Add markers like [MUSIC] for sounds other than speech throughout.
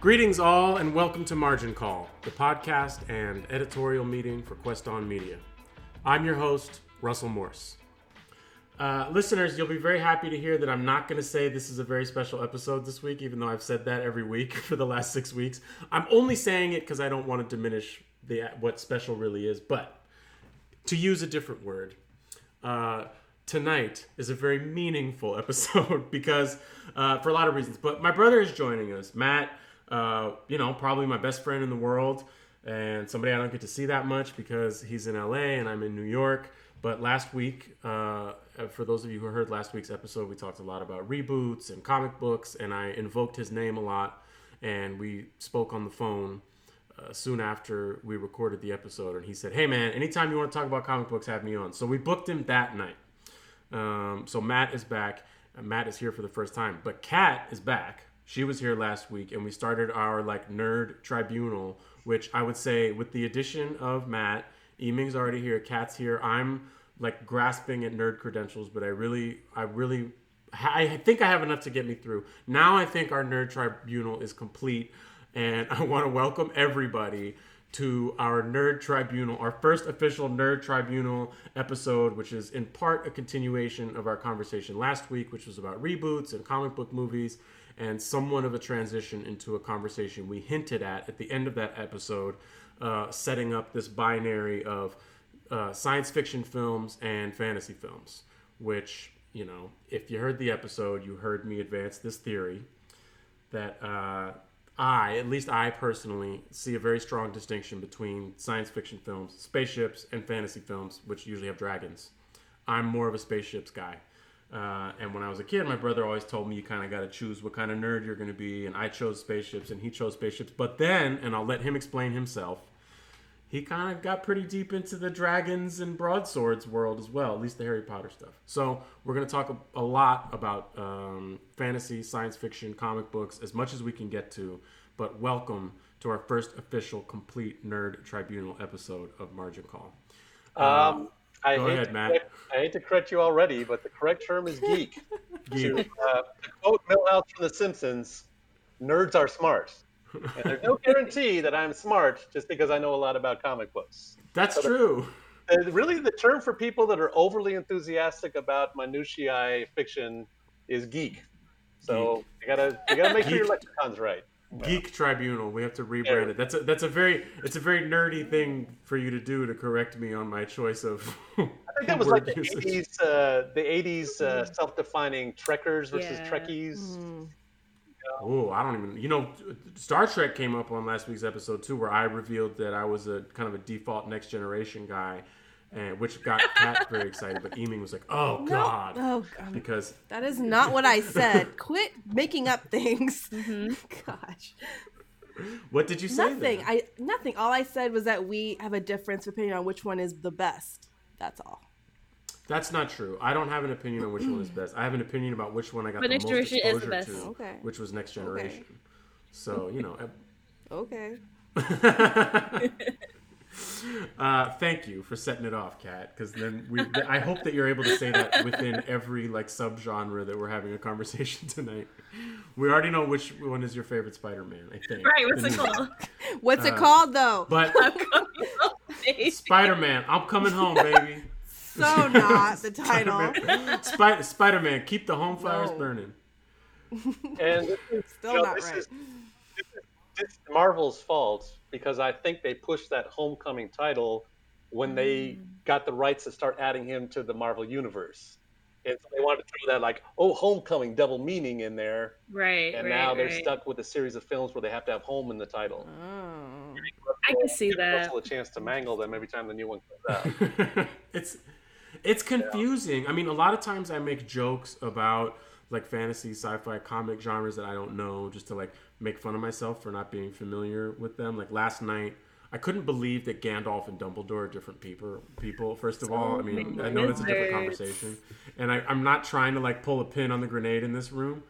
Greetings, all, and welcome to Margin Call, the podcast and editorial meeting for Quest On Media. I'm your host, Russell Morse. Uh, listeners, you'll be very happy to hear that I'm not going to say this is a very special episode this week, even though I've said that every week [LAUGHS] for the last six weeks. I'm only saying it because I don't want to diminish the what special really is. But to use a different word, uh, tonight is a very meaningful [LAUGHS] episode because uh, for a lot of reasons. But my brother is joining us, Matt. Uh, you know, probably my best friend in the world, and somebody I don't get to see that much because he's in LA and I'm in New York. But last week, uh, for those of you who heard last week's episode, we talked a lot about reboots and comic books, and I invoked his name a lot. And we spoke on the phone uh, soon after we recorded the episode, and he said, "Hey man, anytime you want to talk about comic books, have me on." So we booked him that night. Um, so Matt is back. Matt is here for the first time, but Kat is back. She was here last week, and we started our like nerd tribunal, which I would say, with the addition of Matt, Eming's already here, Kat's here. I'm like grasping at nerd credentials, but I really, I really, I think I have enough to get me through. Now I think our nerd tribunal is complete, and [LAUGHS] I want to welcome everybody to our Nerd Tribunal, our first official Nerd Tribunal episode, which is in part a continuation of our conversation last week, which was about reboots and comic book movies, and somewhat of a transition into a conversation we hinted at at the end of that episode, uh, setting up this binary of uh, science fiction films and fantasy films, which, you know, if you heard the episode, you heard me advance this theory that. Uh, I, at least I personally, see a very strong distinction between science fiction films, spaceships, and fantasy films, which usually have dragons. I'm more of a spaceships guy. Uh, and when I was a kid, my brother always told me you kind of got to choose what kind of nerd you're going to be. And I chose spaceships, and he chose spaceships. But then, and I'll let him explain himself, he kind of got pretty deep into the dragons and broadswords world as well, at least the Harry Potter stuff. So we're going to talk a, a, lot about um, fantasy, science fiction, comic books, as much as we can get to. But welcome to our first official complete nerd tribunal episode of Margin Call. Um, um, I go ahead, Matt. Correct, I hate to correct you already, but the correct term is geek. [LAUGHS] geek. To, uh, to quote Milhouse from The Simpsons, nerds are smart. And there's no [LAUGHS] guarantee that I'm smart just because I know a lot about comic books. That's so true. The, really, the term for people that are overly enthusiastic about minutiae fiction is geek. So geek. you gotta you gotta make sure your lexicon's right. Geek Tribunal. We have to rebrand yeah. it. That's a that's a very it's a very nerdy thing for you to do to correct me on my choice of. [LAUGHS] I think that was like the eighties, uh, the eighties uh, self-defining Trekkers versus yeah. Trekkies. Mm. Oh, I don't even. You know, Star Trek came up on last week's episode too, where I revealed that I was a kind of a default Next Generation guy, and which got Kat very excited. But Eming was like, "Oh no. God!" Oh God! Because that is not what I said. [LAUGHS] Quit making up things. [LAUGHS] Mm-hmm. Gosh. What did you say? Nothing. Then? I nothing. All I said was that we have a difference depending on which one is the best. That's all. That's not true. I don't have an opinion on which one is best. I have an opinion about which one I got but the next most exposure is the best. to, okay. which was Next Generation. Okay. So you know. okay. [LAUGHS] [LAUGHS] uh, thank you for setting it off, Kat. Because then we, I hope that you're able to say that within every like subgenre that we're having a conversation [LAUGHS] tonight. We already know which one is your favorite Spider-Man. I think. Right. What's it called? What's uh, it called though? But Spider-Man, I'm coming home, baby so not the [LAUGHS] title. Spider- Spider-Man, keep the home fires no. burning. And still you know, not right. Is Marvel's fault because I think they pushed that Homecoming title when they mm. got the rights to start adding him to the Marvel universe. And so they wanted to throw that like, oh, Homecoming, double meaning in there. Right. And right, now they're right. stuck with a series of films where they have to have home in the title. Oh. I can see that. a chance to mangle them every time the new one comes out. [LAUGHS] it's it's confusing. Yeah. I mean, a lot of times I make jokes about like fantasy, sci-fi, comic genres that I don't know, just to like make fun of myself for not being familiar with them. Like last night, I couldn't believe that Gandalf and Dumbledore are different people. People, first of all, I mean, I know that's a different conversation, and I, I'm not trying to like pull a pin on the grenade in this room.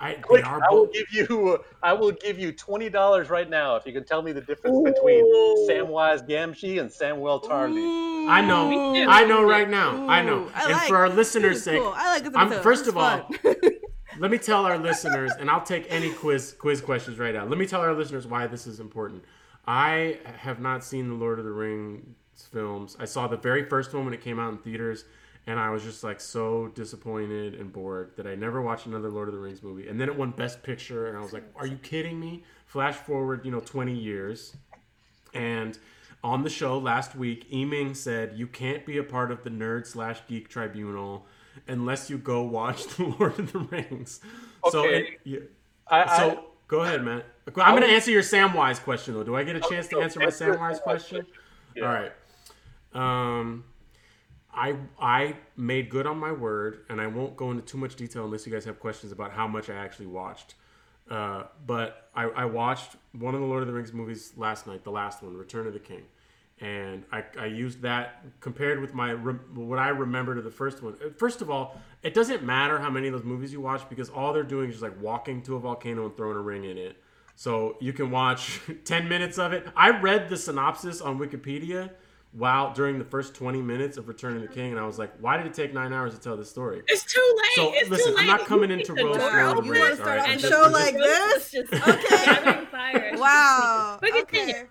I, Quick, I will give you I will give you twenty dollars right now if you can tell me the difference Ooh. between Samwise Gamgee and Samwell Tarly. I know, I know right now. Ooh. I know. I and like, for our listeners' sake, cool. I like I'm first of all. [LAUGHS] let me tell our listeners, and I'll take any quiz quiz questions right now. Let me tell our listeners why this is important. I have not seen the Lord of the Rings films. I saw the very first one when it came out in theaters, and I was just like so disappointed and bored that I never watched another Lord of the Rings movie. And then it won Best Picture, and I was like, "Are you kidding me?" Flash forward, you know, twenty years, and on the show last week, Eming said you can't be a part of the nerd slash geek tribunal unless you go watch the [LAUGHS] Lord of the Rings. Okay. So, it, yeah, I, so I, go ahead, man. I'm going to answer your Samwise question though. Do I get a chance to answer my Samwise question? Yeah. All right. Um, I I made good on my word, and I won't go into too much detail unless you guys have questions about how much I actually watched. Uh, but I, I, watched one of the Lord of the Rings movies last night, the last one, Return of the King, and I, I used that compared with my what I remembered of the first one. Uh, first of all, it doesn't matter how many of those movies you watch because all they're doing is just like walking to a volcano and throwing a ring in it. So you can watch [LAUGHS] 10 minutes of it. I read the synopsis on Wikipedia while during the first 20 minutes of Return of the King, and I was like, why did it take nine hours to tell this story? It's too late. So it's listen, I'm not coming into roast Lord You want to start right? off the show like this? okay. Fire. [LAUGHS] Wow. okay.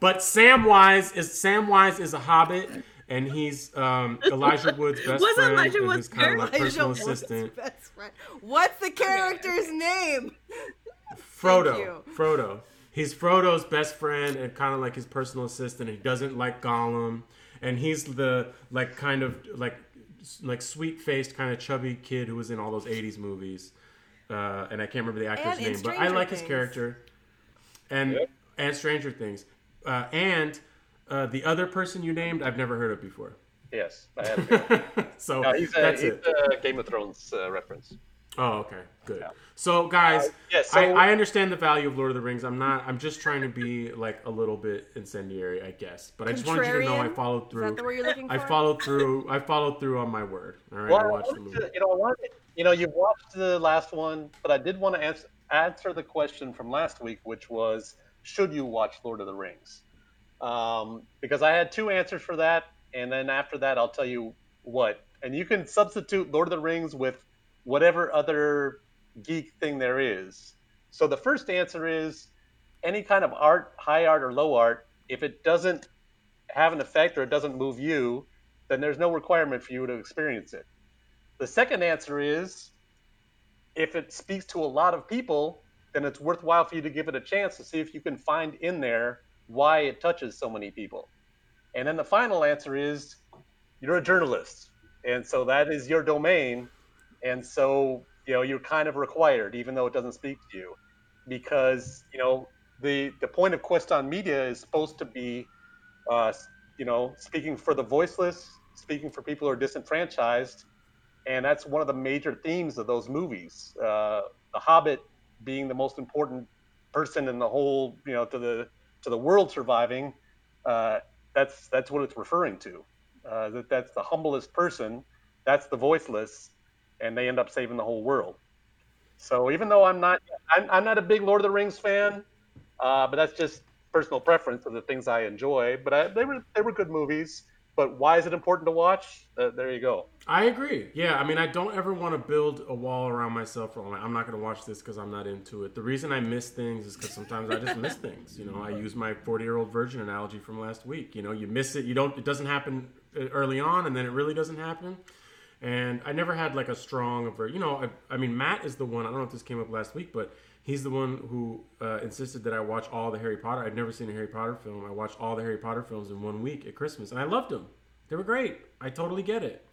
But Samwise is Samwise is a hobbit and he's um, [LAUGHS] Elijah Wood's best What's friend Elijah and Wood's kind of like personal Elijah assistant. Best friend. What's the character's name? Frodo. Frodo. He's Frodo's best friend and kind of like his personal assistant. He doesn't like Gollum, and he's the like kind of like like sweet faced kind of chubby kid who was in all those '80s movies. Uh, and I can't remember the actor's name, but I like Things. his character. And yep. and Stranger Things, uh, and uh, the other person you named, I've never heard of before. Yes, I have. [LAUGHS] so no, he's a, that's he's it. a Game of Thrones uh, reference. Oh, okay, good. Yeah. So, guys, uh, yeah, so, I, I, understand the value of Lord of the Rings. I'm not. I'm just trying to be like a little bit incendiary, I guess. But I just wanted you to know I followed through. Is that the word you're looking for? I followed [LAUGHS] through. I followed through on my word. All right, well, I watched the movie. To, you know, I wanted, you know, you watched the last one, but I did want to answer answer the question from last week, which was, should you watch Lord of the Rings? Um, because I had two answers for that, and then after that, I'll tell you what. And you can substitute Lord of the Rings with whatever other geek thing there is. So the first answer is any kind of art, high art or low art, if it doesn't have an effect or it doesn't move you, then there's no requirement for you to experience it. The second answer is if it speaks to a lot of people, then it's worthwhile for you to give it a chance to see if you can find in there why it touches so many people. And then the final answer is you're a journalist. And so that is your domain. And so you know you're kind of required even though it doesn't speak to you because you know the the point of quest on media is supposed to be uh, you know speaking for the voiceless speaking for people who are disenfranchised and that's one of the major themes of those movies uh, the hobbit being the most important person in the whole you know to the to the world surviving uh, that's that's what it's referring to. Uh, that that's the humblest person that's the voiceless and they end up saving the whole world. So even though I'm not, I'm, I'm not a big Lord of the Rings fan, uh, but that's just personal preference of the things I enjoy. But I, they were they were good movies. But why is it important to watch? Uh, there you go. I agree. Yeah, I mean, I don't ever want to build a wall around myself. For, I'm not going to watch this because I'm not into it. The reason I miss things is because sometimes I just miss things. You know, I use my 40 year old virgin analogy from last week. You know, you miss it. You don't. It doesn't happen uh, early on, and then it really doesn't happen and I never had like a strong over. You know, I, I, mean, Matt is the one. I don't know if this came up last week, but he's the one who uh, insisted that I watch all the Harry Potter. I'd never seen a Harry Potter film. I watched all the Harry Potter films in one week at Christmas, and I loved them. They were great. I totally get it.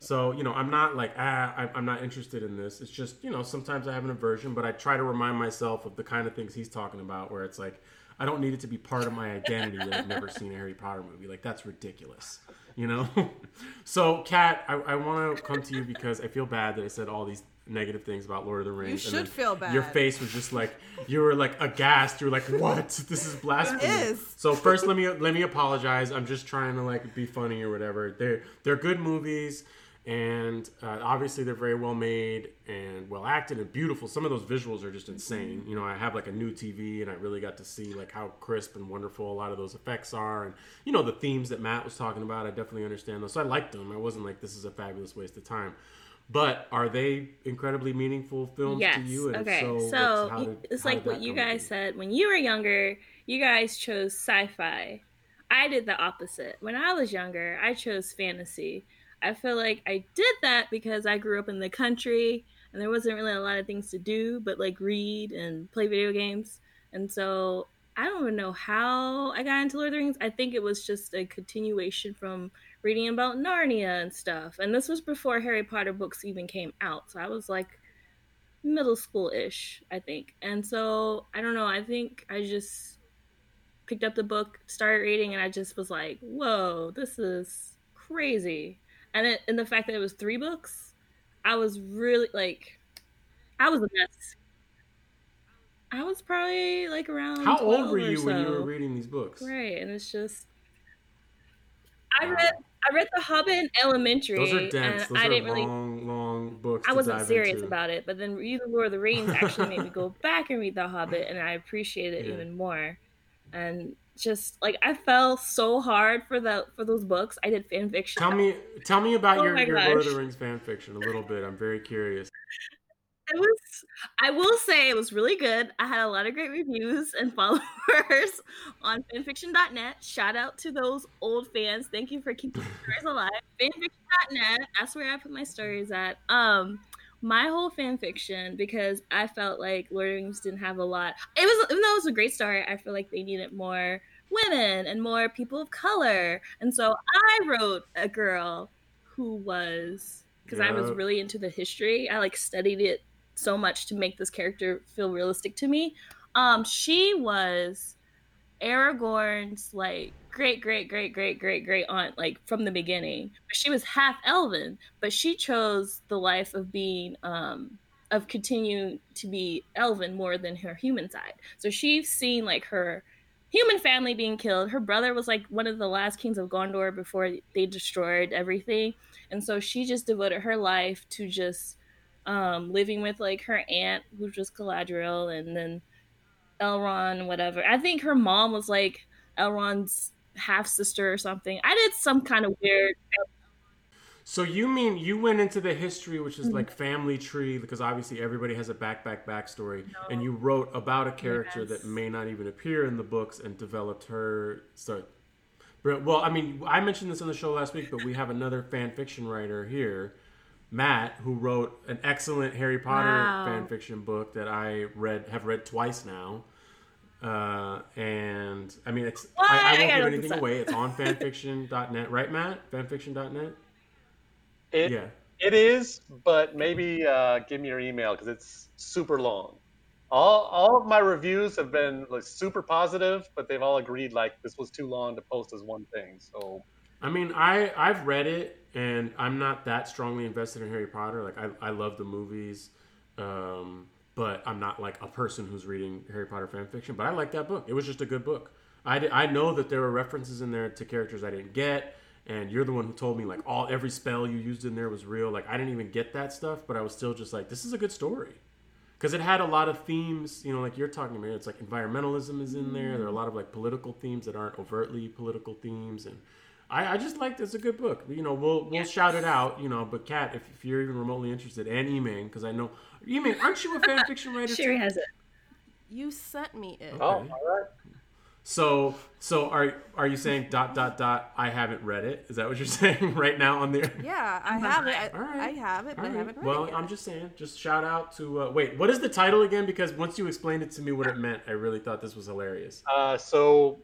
So you know, I'm not like ah, I'm not interested in this. It's just you know, sometimes I have an aversion, but I try to remind myself of the kind of things he's talking about, where it's like I don't need it to be part of my identity that I've never seen a Harry Potter movie. Like that's ridiculous you know. [LAUGHS] so, Kat, I, I want to come to you because I feel bad that I said all these negative things about Lord of the Rings. You should feel bad. Your face was just like you were like aghast. You were like, "What? This is blasphemy." It is. So first, let me let me apologize. I'm just trying to like be funny or whatever. They're they're good movies and uh, obviously they're very well made and well acted and beautiful some of those visuals are just insane you know i have like a new tv and i really got to see like how crisp and wonderful a lot of those effects are and you know the themes that matt was talking about i definitely understand those so i liked them i wasn't like this is a fabulous waste of time But are they incredibly meaningful films yes. to you? And okay, so, so did, it's like what you guys said. When you were younger, you guys chose sci-fi. I did the opposite. When I was younger, I chose fantasy. I feel like I did that because I grew up in the country and there wasn't really a lot of things to do but like read and play video games. And so I don't even know how I got into Lord of the Rings. I think it was just a continuation from reading about Narnia and stuff. And this was before Harry Potter books even came out. So I was like middle school ish, I think. And so I don't know. I think I just picked up the book, started reading, and I just was like, whoa, this is crazy. And, it, and the fact that it was three books, I was really like, I was a mess. I was probably like around. How old were you so. when you were reading these books? Right, and it's just. I read I read The Hobbit in elementary. Those are dense. Those I are didn't long, really, long books. I wasn't serious into. about it, but then reading Lord of the Rings actually made me go [LAUGHS] back and read The Hobbit, and I appreciate it yeah. even more. And just like I fell so hard for the for those books. I did fan fiction. Tell me, tell me about oh your, your Lord of the Rings fan fiction a little bit. I'm very curious. It was. I will say it was really good. I had a lot of great reviews and [LAUGHS] followers on fanfiction.net. Shout out to those old fans. Thank you for keeping the [LAUGHS] stories alive. Fanfiction.net. That's where I put my stories at. Um, my whole fan fiction because I felt like Lord of the Rings didn't have a lot. It was even though it was a great story, I feel like they needed more women and more people of color. And so I wrote a girl who was because I was really into the history. I like studied it so much to make this character feel realistic to me. Um, she was Aragorn's like great, great, great, great, great, great aunt, like from the beginning. But she was half elven, but she chose the life of being um of continuing to be elven more than her human side. So she's seen like her human family being killed. Her brother was like one of the last kings of Gondor before they destroyed everything. And so she just devoted her life to just um, living with like her aunt, which was Galadriel, and then Elrond, whatever. I think her mom was like Elrond's half sister or something. I did some kind of weird. So you mean you went into the history, which is mm-hmm. like family tree, because obviously everybody has a back back backstory, no. and you wrote about a character yes. that may not even appear in the books and developed her. So, well, I mean, I mentioned this on the show last week, but we have another fan fiction writer here Matt, who wrote an excellent Harry Potter wow. fan fiction book that I read have read twice now. Uh, and I mean, it's I, I, won't I give anything away. It's on [LAUGHS] fanfiction.net, right, Matt? Fanfiction.net. It, yeah, it is, but maybe uh, give me your email because it's super long. All all of my reviews have been like super positive, but they've all agreed like this was too long to post as one thing. So I mean, I I've read it, and I'm not that strongly invested in Harry Potter. Like I I love the movies, um, but I'm not like a person who's reading Harry Potter fan fiction. But I like that book. It was just a good book. I I know that there were references in there to characters I didn't get, and you're the one who told me like all every spell you used in there was real. Like I didn't even get that stuff, but I was still just like, this is a good story because it had a lot of themes you know like you're talking about it's like environmentalism is in there there are a lot of like political themes that aren't overtly political themes and I, I just like it's a good book. You know, we'll we'll yes. shout it out. You know, but Kat, if, if you're even remotely interested, and Eming, because I know Eming, aren't you a fan fiction writer? Sherry has it. You sent me it. Okay. Oh, all right. So so are are you saying dot dot dot? I haven't read it. Is that what you're [LAUGHS] saying right now on there? Yeah, I have it. I, right. I have it, but right. I haven't read well, it. Well, I'm just saying. Just shout out to uh, wait. What is the title again? Because once you explained it to me what it meant, I really thought this was hilarious. Uh, so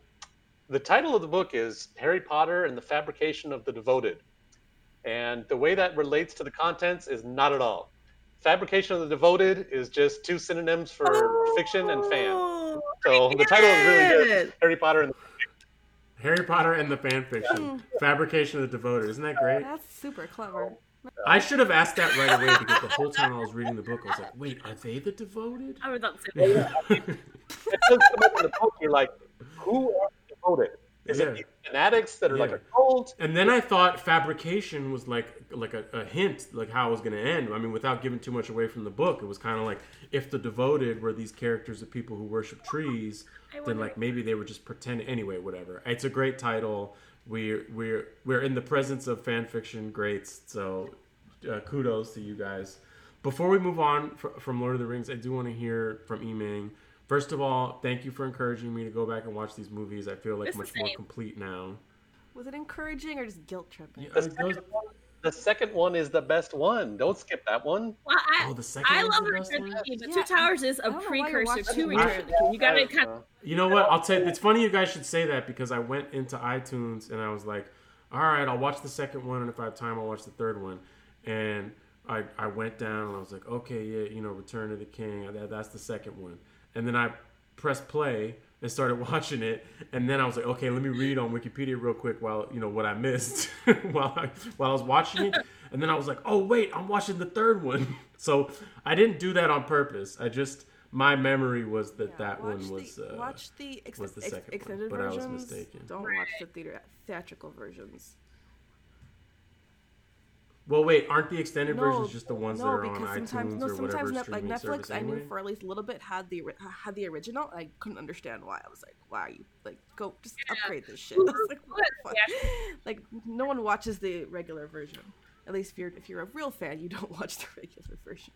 the title of the book is Harry Potter and the Fabrication of the Devoted. And the way that relates to the contents is not at all. Fabrication of the Devoted is just two synonyms for oh, fiction and fan. So the title is really good. Harry Potter and the Harry Potter and the fan fiction. Fabrication of the Devoted. Isn't that great? That's super clever. I should have asked that right away because the whole time I was reading the book, I was like, "Wait, are they the devoted?" I was not saying. [LAUGHS] it does come up in the book. You're like, "Who are devoted? Is yeah. it fanatics that are yeah. like a cult? And then I thought fabrication was like like a, a hint, like how it was going to end. I mean, without giving too much away from the book, it was kind of like if the devoted were these characters of people who worship trees, then like maybe they were just pretending. Anyway, whatever. It's a great title. We're we're we're in the presence of fan fiction greats, so uh, kudos to you guys. Before we move on fr- from Lord of the Rings, I do want to hear from Eming. First of all, thank you for encouraging me to go back and watch these movies. I feel like It's much more complete now. Was it encouraging or just guilt tripping? Yeah, The second, those- one, the second one is the best one. Don't skip that one. Well, I, oh, the second I one's love Return of the King, but Yeah, Two Towers is I a don't know why you're precursor watching to. Return of the King. You gotta kind of You know what? I'll tell you. It's funny you guys should say that because I went into iTunes and I was like, all right, I'll watch the second one, and if I have time, I'll watch the third one. And I, I went down and I was like, okay, yeah, you know, Return of the King, that, that's the second one. And then I pressed play and started [LAUGHS] watching it, and then I was like, okay, let me read on Wikipedia real quick while you know what I missed [LAUGHS] while I while I was watching it, [LAUGHS] and then I was like, oh wait, I'm watching the third one. So I didn't do that on purpose. I just my memory was that Yeah, that one was the, uh, watch the, ex- was the ex- second one, extended but I was versions. mistaken. Don't watch the theater theatrical versions. Well, wait, aren't the extended No, versions just the ones no, that are because on sometimes iTunes no, or whatever sometimes Net- like streaming service Netflix, I knew for at least a little bit had the had the original. I couldn't understand why. I was like, why are you like go just upgrade this shit? [LAUGHS] I was like, what the fuck? [LAUGHS] like no one watches the regular version. At least if you're if you're a real fan, you don't [LAUGHS] watch the regular version.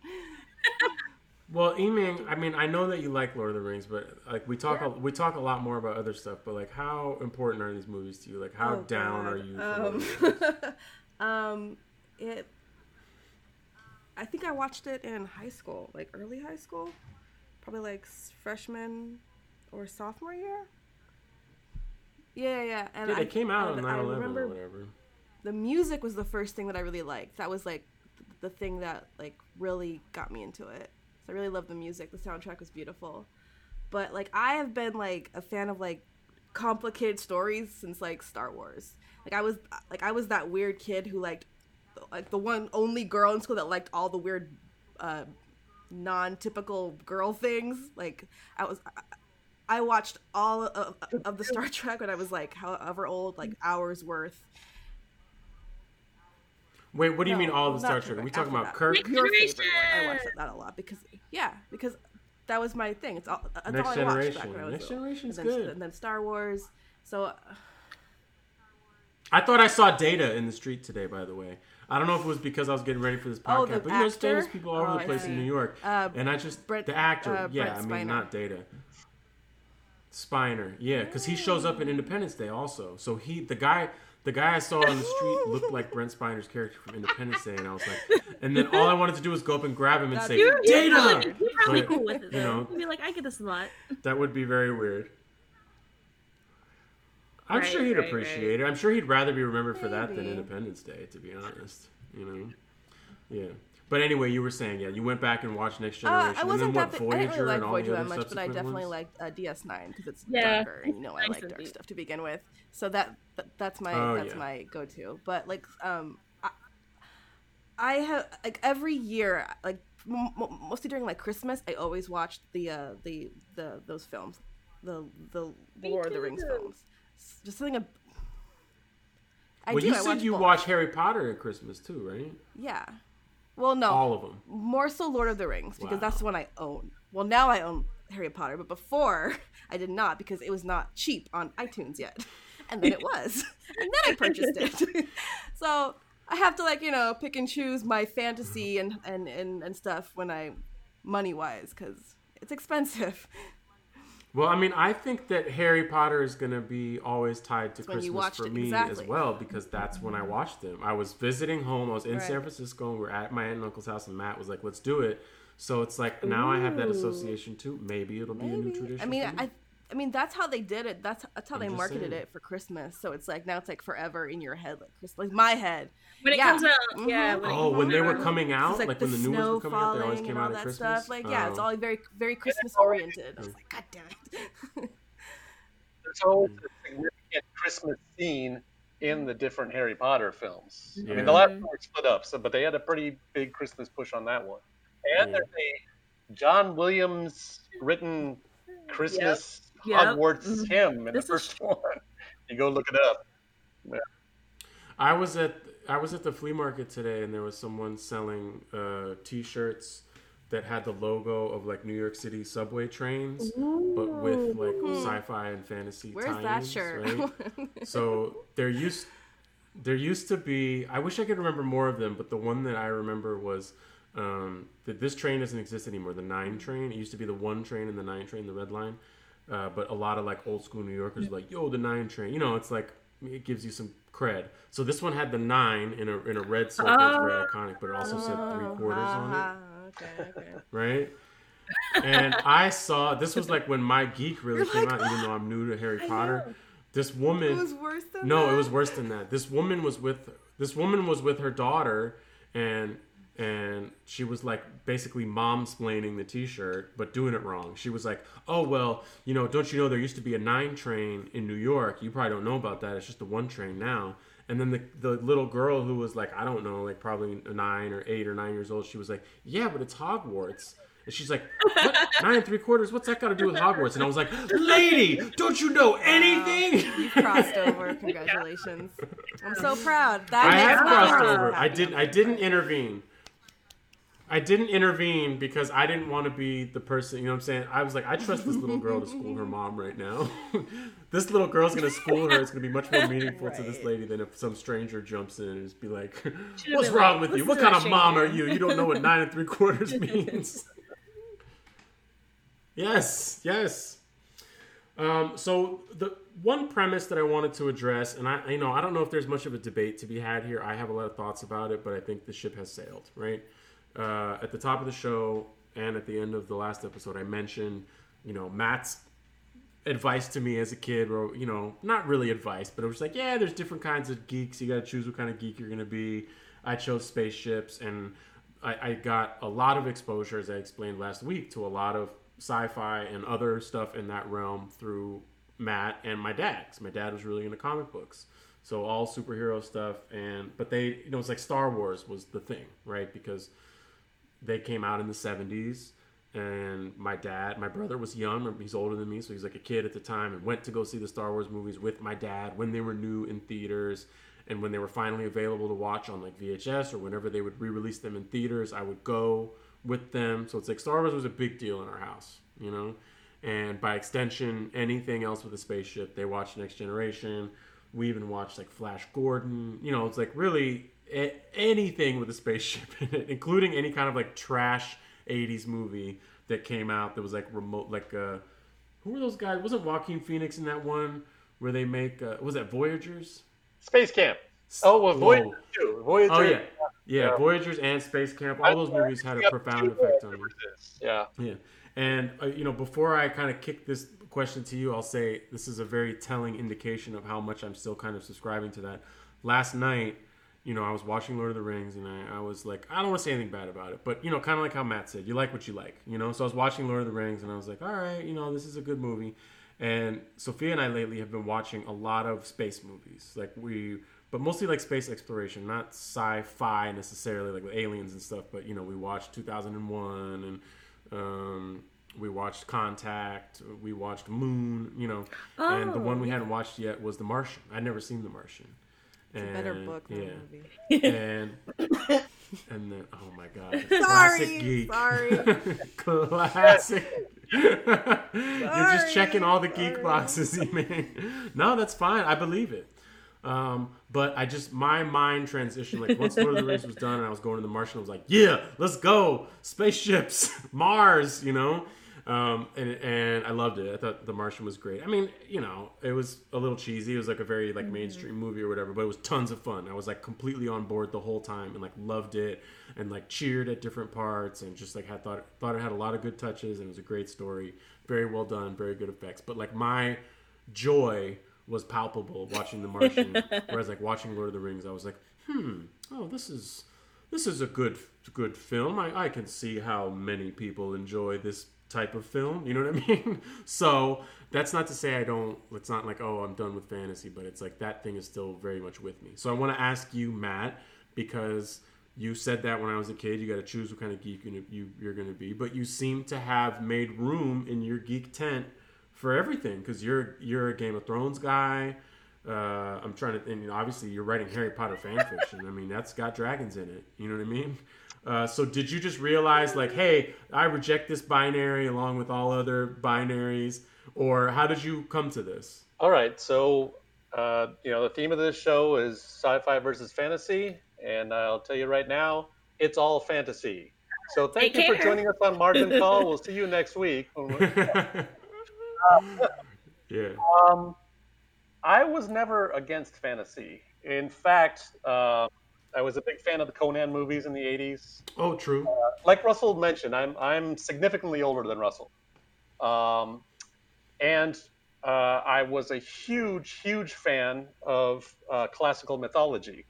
Well, Eming, I mean, I know that you like Lord of the Rings, but like we talk, a, we talk a lot more about other stuff. But like, how important are these movies to you? Like, how Oh, down God. are you? for Lord of the Rings? Um, um, it. I think I watched it in high school, like early high school, probably like freshman or sophomore year. Yeah, yeah, and yeah, I, they came out on and 9 I 11 or remember whatever. the music was the first thing that I really liked. That was like the thing that like really got me into it. So I really loved the music. The soundtrack was beautiful. But like I have been like a fan of like complicated stories since like Star Wars. Like I was like I was that weird kid who liked like the one only girl in school that liked all the weird uh non-typical girl things. Like I was I watched all of, of the Star [LAUGHS] Trek when I was like however old, like hours worth. Wait, what do you No, mean all of the Star Trek? Are we Trek, talking about that. Kirk? Your favorite one. I watched that, that a lot because yeah, because that was my thing. It's all that's Next all I watched back Generation. when I was Next little. Generation's and then, good. And then Star Wars. So uh, I thought I saw Data in the street today. By the way, I don't know if it was because I was getting ready for this podcast, Oh, but you know, there's famous people all over Oh, the I place in. New York, Uh, and I just Brent- the actor, uh, yeah, I mean not Data. Spiner, yeah, because he shows up in Independence Day also. So he, the guy, the guy I saw on the street looked like Brent Spiner's character from Independence Day, and I was like, and then all I wanted to do was go up and grab him and say, You're, you're Data. probably, you're probably But, cool with it. you know, You'd be like, I get this a lot. that would be very weird. I'm Right, sure he'd right, appreciate it. I'm sure he'd rather be remembered for that than Independence Day, to be honest. You know, yeah. But anyway, you were saying, yeah, you went back and watched Next uh, Generation, I wasn't and then that. what Big, I didn't Voyager really like and all Voyager that other much, but I definitely ones? liked uh, DS9 because it's Yeah, darker, and you know I nice like dark deep. stuff to begin with. So that, that that's my Oh, that's yeah. my go-to. But like um, I, I have like every year like m- m- mostly during like Christmas I always watched the uh the the those films, the the Me Lord of the Rings too. films. Just something. ab- I well, do. you I said watch you both. watch Harry Potter at Christmas too, right? Yeah. Well, no. All of them. more so Lord of the Rings because Wow. that's the one I own. Well, now I own Harry Potter, but before [LAUGHS] I did not because it was not cheap on iTunes yet. [LAUGHS] And then it was. [LAUGHS] and then I purchased it. so I have to like, you know, pick and choose my fantasy and and and, and stuff when I money wise cuz it's expensive. Well, I mean, I think that Harry Potter is going to be always tied to when Christmas for it, me exactly. as well because that's when I watched them. I was visiting home. I was in San Francisco. and we are at my aunt and uncle's house, and Matt was like, "Let's do it." So it's like now I have that association too. Maybe it'll be a new tradition. I mean, me. I I mean that's how they did it. That's that's how they marketed it for Christmas. So it's like now it's like forever in your head like Christmas, like my head. When it Yeah. comes out, Mhm. yeah. When oh, comes when they were coming out, It's like, like, when the the new ones snow were coming out, they always falling came and all out at that Christmas. stuff. Like, yeah, it's Oh. all very, very Christmas oriented. I was like, God damn it. There's always a significant Christmas scene in the different Harry Potter films. I mean, the last one were split up, so but they had a pretty big Christmas push on that one. And Yeah. there's a John Williams written Christmas Yep. Yep. Hogwarts Mhm. hymn in This the is- first [LAUGHS] one. You go look it up. Yeah. I was at I was at the flea market today, and there was someone selling uh, T-shirts that had the logo of like New York City subway trains, but with like Ooh. sci-fi and fantasy. Where's that shirt? Right? [LAUGHS] so they're used. there used to be. I wish I could remember more of them, but the one that I remember was um, that this train doesn't exist anymore. The nine train. It used to be the one train and the nine train, the red line. Uh, but a lot of like old school New Yorkers like, yo, the nine train. You know, it's like it gives you some cred. So this one had the nine in a in a red circle, it's very oh. iconic, but it also said three quarters on it. [LAUGHS] Okay, okay. Right. and I saw this was like when my geek really You're came like, out, even though I'm new to Harry [GASPS] Potter. This woman. It was worse than no, that? it was worse than that. This woman was with this woman was with her daughter, and and she was like basically mom splaining the t-shirt but doing it wrong she was like oh well you know don't you know there used to be a nine train in new york you probably don't know about that it's just a one train now and then the, the little girl who was like i don't know like probably nine or eight or nine years old she was like yeah but it's hogwarts and she's like, what? [LAUGHS] nine and three quarters? What's that got to do with Hogwarts? And I was like, lady, don't you know anything? Wow. You've crossed over. [LAUGHS] Congratulations. I'm so proud. That I have crossed over. I didn't. I didn't intervene. I didn't intervene because I didn't want to be the person, you know what I'm saying? I was like, I trust this little girl to school her mom right now. [LAUGHS] this little girl's going to school her. It's going to be much more [LAUGHS] meaningful right. to this lady than if some stranger jumps in and just be like, What's wrong like, with you? What kind of mom are you? You don't know what nine and three quarters [LAUGHS] means. yes, yes. Um, so the one premise that I wanted to address, and I, you know, I don't know if there's much of a debate to be had here. I have a lot of thoughts about it, but I think the ship has sailed, right? Uh, at the top of the show and at the end of the last episode, I mentioned, you know, Matt's advice to me as a kid, or you know, not really advice, but it was like, yeah, there's different kinds of geeks. You got to choose what kind of geek you're gonna be. I chose spaceships, and I, I got a lot of exposure, as I explained last week, to a lot of sci-fi and other stuff in that realm through Matt and my dad. My dad was really into comic books, so all superhero stuff. And but they, you know, it's like Star Wars was the thing, right? Because they came out in the 70s and my dad my brother was young he's older than me so he's like a kid at the time and went to go see the star wars movies with my dad when they were new in theaters and when they were finally available to watch on like vhs or whenever they would re-release them in theaters i would go with them. So it's like star wars was a big deal in our house you know? And by extension anything else with a spaceship they watched next generation. We even watched like flash gordon. You know it's like really anything with a spaceship in it, including any kind of like trash '80s movie that came out that was like remote, like uh, who were those guys? Wasn't Joaquin Phoenix in that one where they make uh, was that Voyagers? Space Camp. Oh, well, Voyagers too. Voyagers. Oh yeah. yeah, yeah, Voyagers and Space Camp. All those movies had a profound effect on me. Yeah, yeah. And uh, you know, before I kind of kick this question to you, I'll say this is a very telling indication of how much I'm still kind of subscribing to that. Last night, you know, I was watching Lord of the Rings and I, I was like, I don't want to say anything bad about it, but you know, kind of like how Matt said, you like what you like, you know. So I was watching Lord of the Rings and I was like, all right, you know, this is a good movie. And Sophia and I lately have been watching a lot of space movies, like we, but mostly like space exploration, not sci-fi necessarily, like with aliens and stuff. But you know, we watched 2001 and um, we watched Contact, we watched Moon, you know, oh, and the one we hadn't watched yet was The Martian. I'd never seen The Martian. It's and, a better book than yeah. movie. And [LAUGHS] and then oh my god, classic geek. Sorry. [LAUGHS] classic. You're just checking all the geek boxes, [LAUGHS] you man. No, that's fine. I believe it. Um, but I just my mind transitioned like once Lord of the Rings was done and I was going to the Martian, I was like, yeah, let's go, spaceships, Mars, you know. Um, and and I loved it. I thought The Martian was great. I mean, you know, it was a little cheesy. It was like a very like mm-hmm. mainstream movie or whatever, but it was tons of fun. I was like completely on board the whole time and like loved it and like cheered at different parts and just like had thought thought it had a lot of good touches and it was a great story, very well done, very good effects. But like my joy was palpable watching The Martian, [LAUGHS] whereas like watching Lord of the Rings, I was like, hmm, oh, this is this is a good good film. I, I can see how many people enjoy this type of film. You know what I [LAUGHS] mean? so that's not to say I don't. It's not like oh I'm done with fantasy, but it's like that thing is still very much with me. So I want to ask you, Matt, because you said that when I was a kid, you got to choose what kind of geek you, you're going to be. But you seem to have made room in your geek tent for everything because you're you're a Game of Thrones guy. Uh, I'm trying to, and obviously you're writing Harry Potter fan fiction. I mean, that's got dragons in it. You know what I mean? Uh, so did you just realize like, hey, I reject this binary along with all other binaries, or how did you come to this? All right, so uh, you know, the theme of this show is sci-fi versus fantasy, and I'll tell you right now, it's all fantasy. So thank Take you care. for joining us on Margin [LAUGHS] Call. We'll see you next week. [LAUGHS] yeah. Um, I was never against fantasy. In fact, uh, I was a big fan of the Conan movies in the '80s. Oh, true. Uh, like Russell mentioned, I'm I'm significantly older than Russell, um, and uh, I was a huge, huge fan of uh, classical mythology,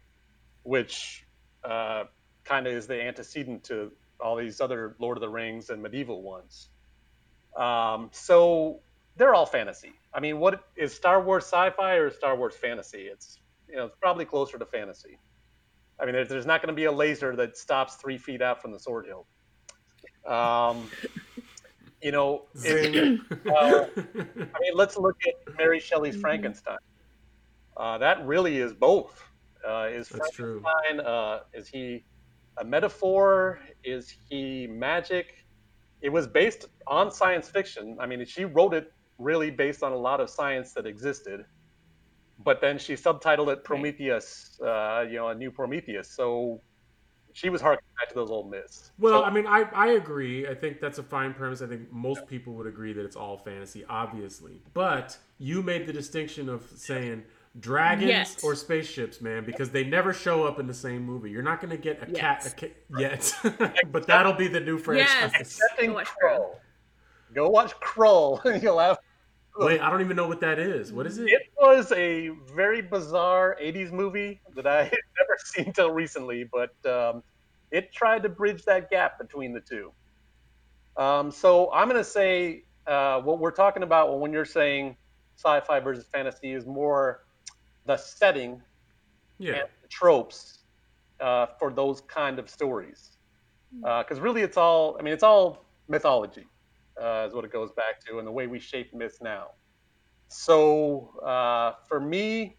which uh, kind of is the antecedent to all these other Lord of the Rings and medieval ones. Um, so they're all fantasy. I mean, what is Star Wars sci-fi or Star Wars fantasy? It's you know it's probably closer to fantasy. I mean, there's, there's not going to be a laser that stops three feet out from the sword hilt. Um, you know, it, uh, I mean, let's look at Mary Shelley's mm-hmm. Frankenstein. Uh, that really is both. Uh, is That's Frankenstein? Uh, is he a metaphor? Is he magic? It was based on science fiction. I mean, she wrote it really based on a lot of science that existed, but then she subtitled it Prometheus. Uh, you know, a new Prometheus. So she was harking back to those old myths. Well, so, I mean, I, I agree. I think that's a fine premise. I think most people would agree that it's all fantasy, obviously. But you made the distinction of saying dragons yes. or spaceships, man, because they never show up in the same movie. You're not going to get a yes. cat a ca- yet, [LAUGHS] but that'll be the new franchise. Yes. Go watch Krull. Go watch Krull, and [LAUGHS] you'll have. Wait, I don't even know what that is. What is it? It was a very bizarre '80s movie that I had [LAUGHS] never seen till recently, but um, it tried to bridge that gap between the two. Um, so I'm going to say uh, what we're talking about when you're saying sci-fi versus fantasy is more the setting yeah. and the tropes uh, for those kind of stories. Because uh, really, it's all I mean, it's all mythology, uh, is what it goes back to, and the way we shape myths now. So uh, for me,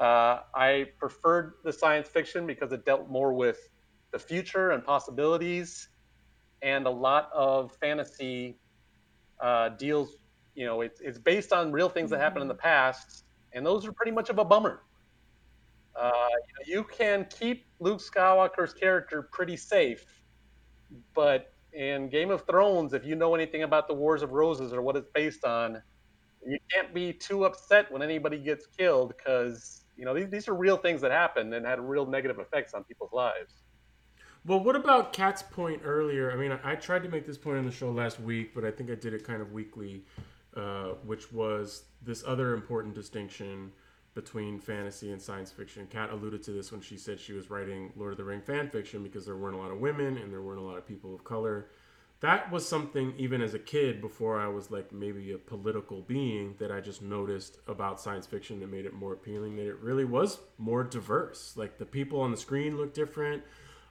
uh, I preferred the science fiction because it dealt more with the future and possibilities, and a lot of fantasy uh, deals. You know, it's it's based on real things that happened in the past, and those are pretty much of a bummer. Uh, you, know, you can keep Luke Skywalker's character pretty safe, but in Game of Thrones, if you know anything about the Wars of Roses or what it's based on, you can't be too upset when anybody gets killed because you know these, these are real things that happened and had real negative effects on people's lives. Well, what about Kat's point earlier? I mean, I, I tried to make this point on the show last week, but I think I did it kind of weakly, uh, which was this other important distinction between fantasy and science fiction. Kat alluded to this when she said she was writing Lord of the Ring fan fiction because there weren't a lot of women and there weren't a lot of people of color that was something even as a kid before I was like maybe a political being that I just noticed about science fiction that made it more appealing that it really was more diverse. Like the people on the screen looked different.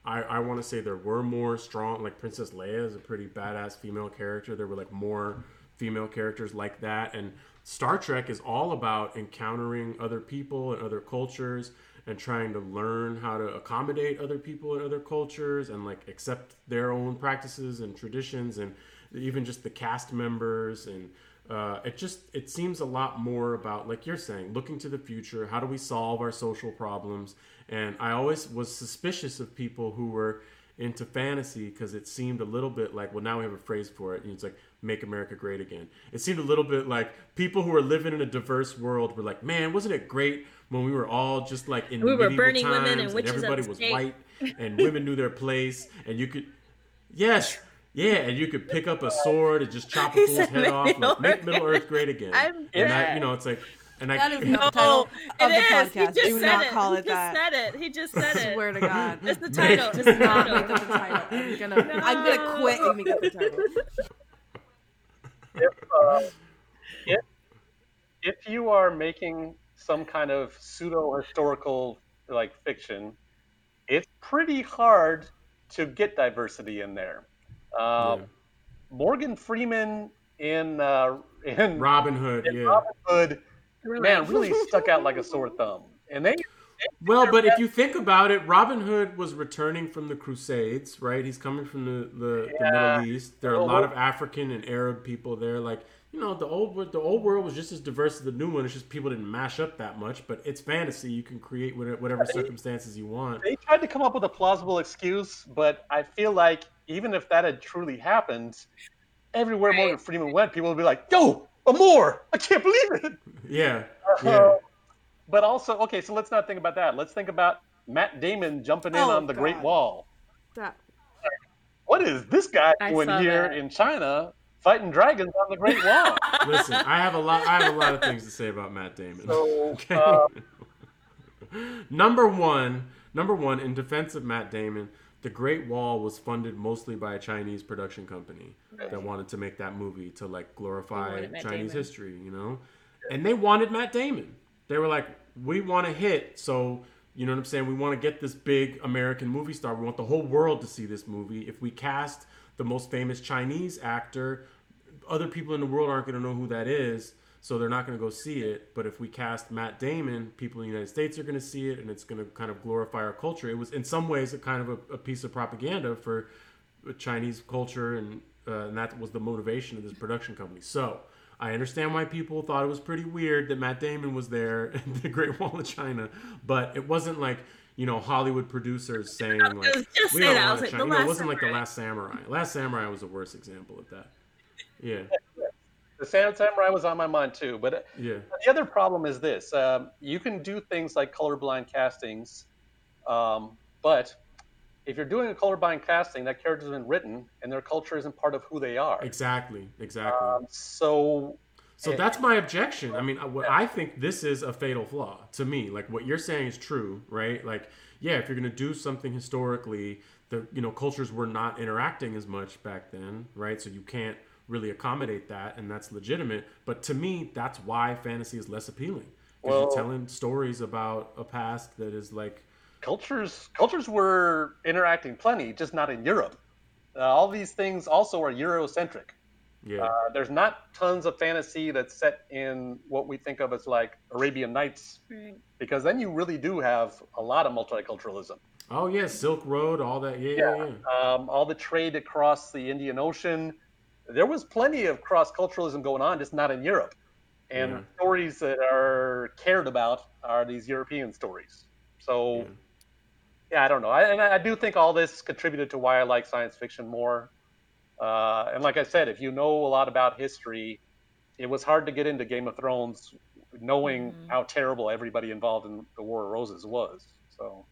I, I want to say there were more strong like Princess Leia is a pretty badass female character. There were like more female characters like that and Star Trek is all about encountering other people and other cultures and trying to learn how to accommodate other people and other cultures and like accept their own practices and traditions and even just the cast members and uh, it just it seems a lot more about like you're saying looking to the future how do we solve our social problems? And i always was suspicious of people who were into fantasy because it seemed a little bit like well now we have a phrase for it and it's like make america great again it seemed a little bit like people who were living in a diverse world were like man wasn't it great when we were all just like in we were burning times, women and, and everybody was white [LAUGHS] and women knew their place and you could yes yeah and you could pick up a sword and just chop a fool's head off like, make middle earth great again I'm and I, you know it's like and I, that is [LAUGHS] not the title of the podcast. Do not it. call it he that. Just said it. He just said [LAUGHS] it. Swear to God. It's the title. Just not make that the title. I'm gonna, no. I'm gonna quit and make that the title. If, uh, if, if you are making some kind of pseudo historical like fiction, it's pretty hard to get diversity in there. Um, yeah. Morgan Freeman in uh, in Robin Hood, in yeah. Robin Hood, man, really stuck out like a sore thumb. And they well, but if you think about it, Robin Hood was returning from the Crusades, right? He's coming from the the, yeah. the Middle East. There are a lot of African and Arab people there. Like you know, the old the old world was just as diverse as the new one. It's just people didn't mash up that much. But it's fantasy; you can create whatever circumstances you want. They tried to come up with a plausible excuse, but I feel like even if that had truly happened, everywhere Morgan Freeman went, people would be like, "Yo, a Moor! I can't believe it." Yeah. Uh, [LAUGHS] yeah. But also, okay, so let's not think about that. Let's think about Matt Damon jumping in oh, on the God. Great Wall. That... What is this guy doing here that. in China fighting dragons on the Great Wall. [LAUGHS] Listen, I have a lot. I have a lot of things to say about Matt Damon. So, [LAUGHS] okay? uh, number one, number one, in defense of Matt Damon, the Great Wall was funded mostly by a Chinese production company that wanted to make that movie to like glorify Chinese Damon. history, you know, and they wanted Matt Damon. They were like, we want to hit, so you know what I'm saying. We want to get this big American movie star. We want the whole world to see this movie. If we cast the most famous Chinese actor. Other people in the world aren't going to know who that is, so they're not going to go see it. But if we cast Matt Damon, people in the United States are going to see it, and it's going to kind of glorify our culture. It was, in some ways, a kind of a, a piece of propaganda for Chinese culture, and, uh, and that was the motivation of this production company. So. I understand why people thought it was pretty weird that Matt Damon was there [LAUGHS] in the Great Wall of China, but it wasn't like you know Hollywood producers saying like we don't want like, you know, it wasn't like the Last Samurai. Last Samurai was the worst example of that. Yeah. The Samurai was on my mind too, but uh, yeah. The other problem is this: um, you can do things like colorblind castings, um, but if you're doing a colorblind casting, that character's been written, and their culture isn't part of who they are. Exactly. Exactly. Um, so so that's my objection. I mean, uh, what I think this is a fatal flaw to me. Like what you're saying is true, right? Like, yeah, if you're going to do something historically, the you know cultures were not interacting as much back then, right? So you can't really accommodate that, and that's legitimate. But to me, that's why fantasy is less appealing because well, you're telling stories about a past that is like cultures. Cultures were interacting plenty, just not in Europe. Uh, all these things also are Eurocentric. Yeah. Uh, there's not tons of fantasy that's set in what we think of as like Arabian Nights, right. because then you really do have a lot of multiculturalism. Oh yeah, Silk Road, all that. Yeah, yeah. yeah, yeah. Um, all the trade across the Indian Ocean. There was plenty of cross culturalism going on, just not in Europe. And yeah. stories that are cared about are these European stories. So, yeah, I don't know. I, and I do think all this contributed to why I like science fiction more. Uh, and like I said, if you know a lot about history, it was hard to get into Game of Thrones knowing mm-hmm. how terrible everybody involved in the War of Roses was. So,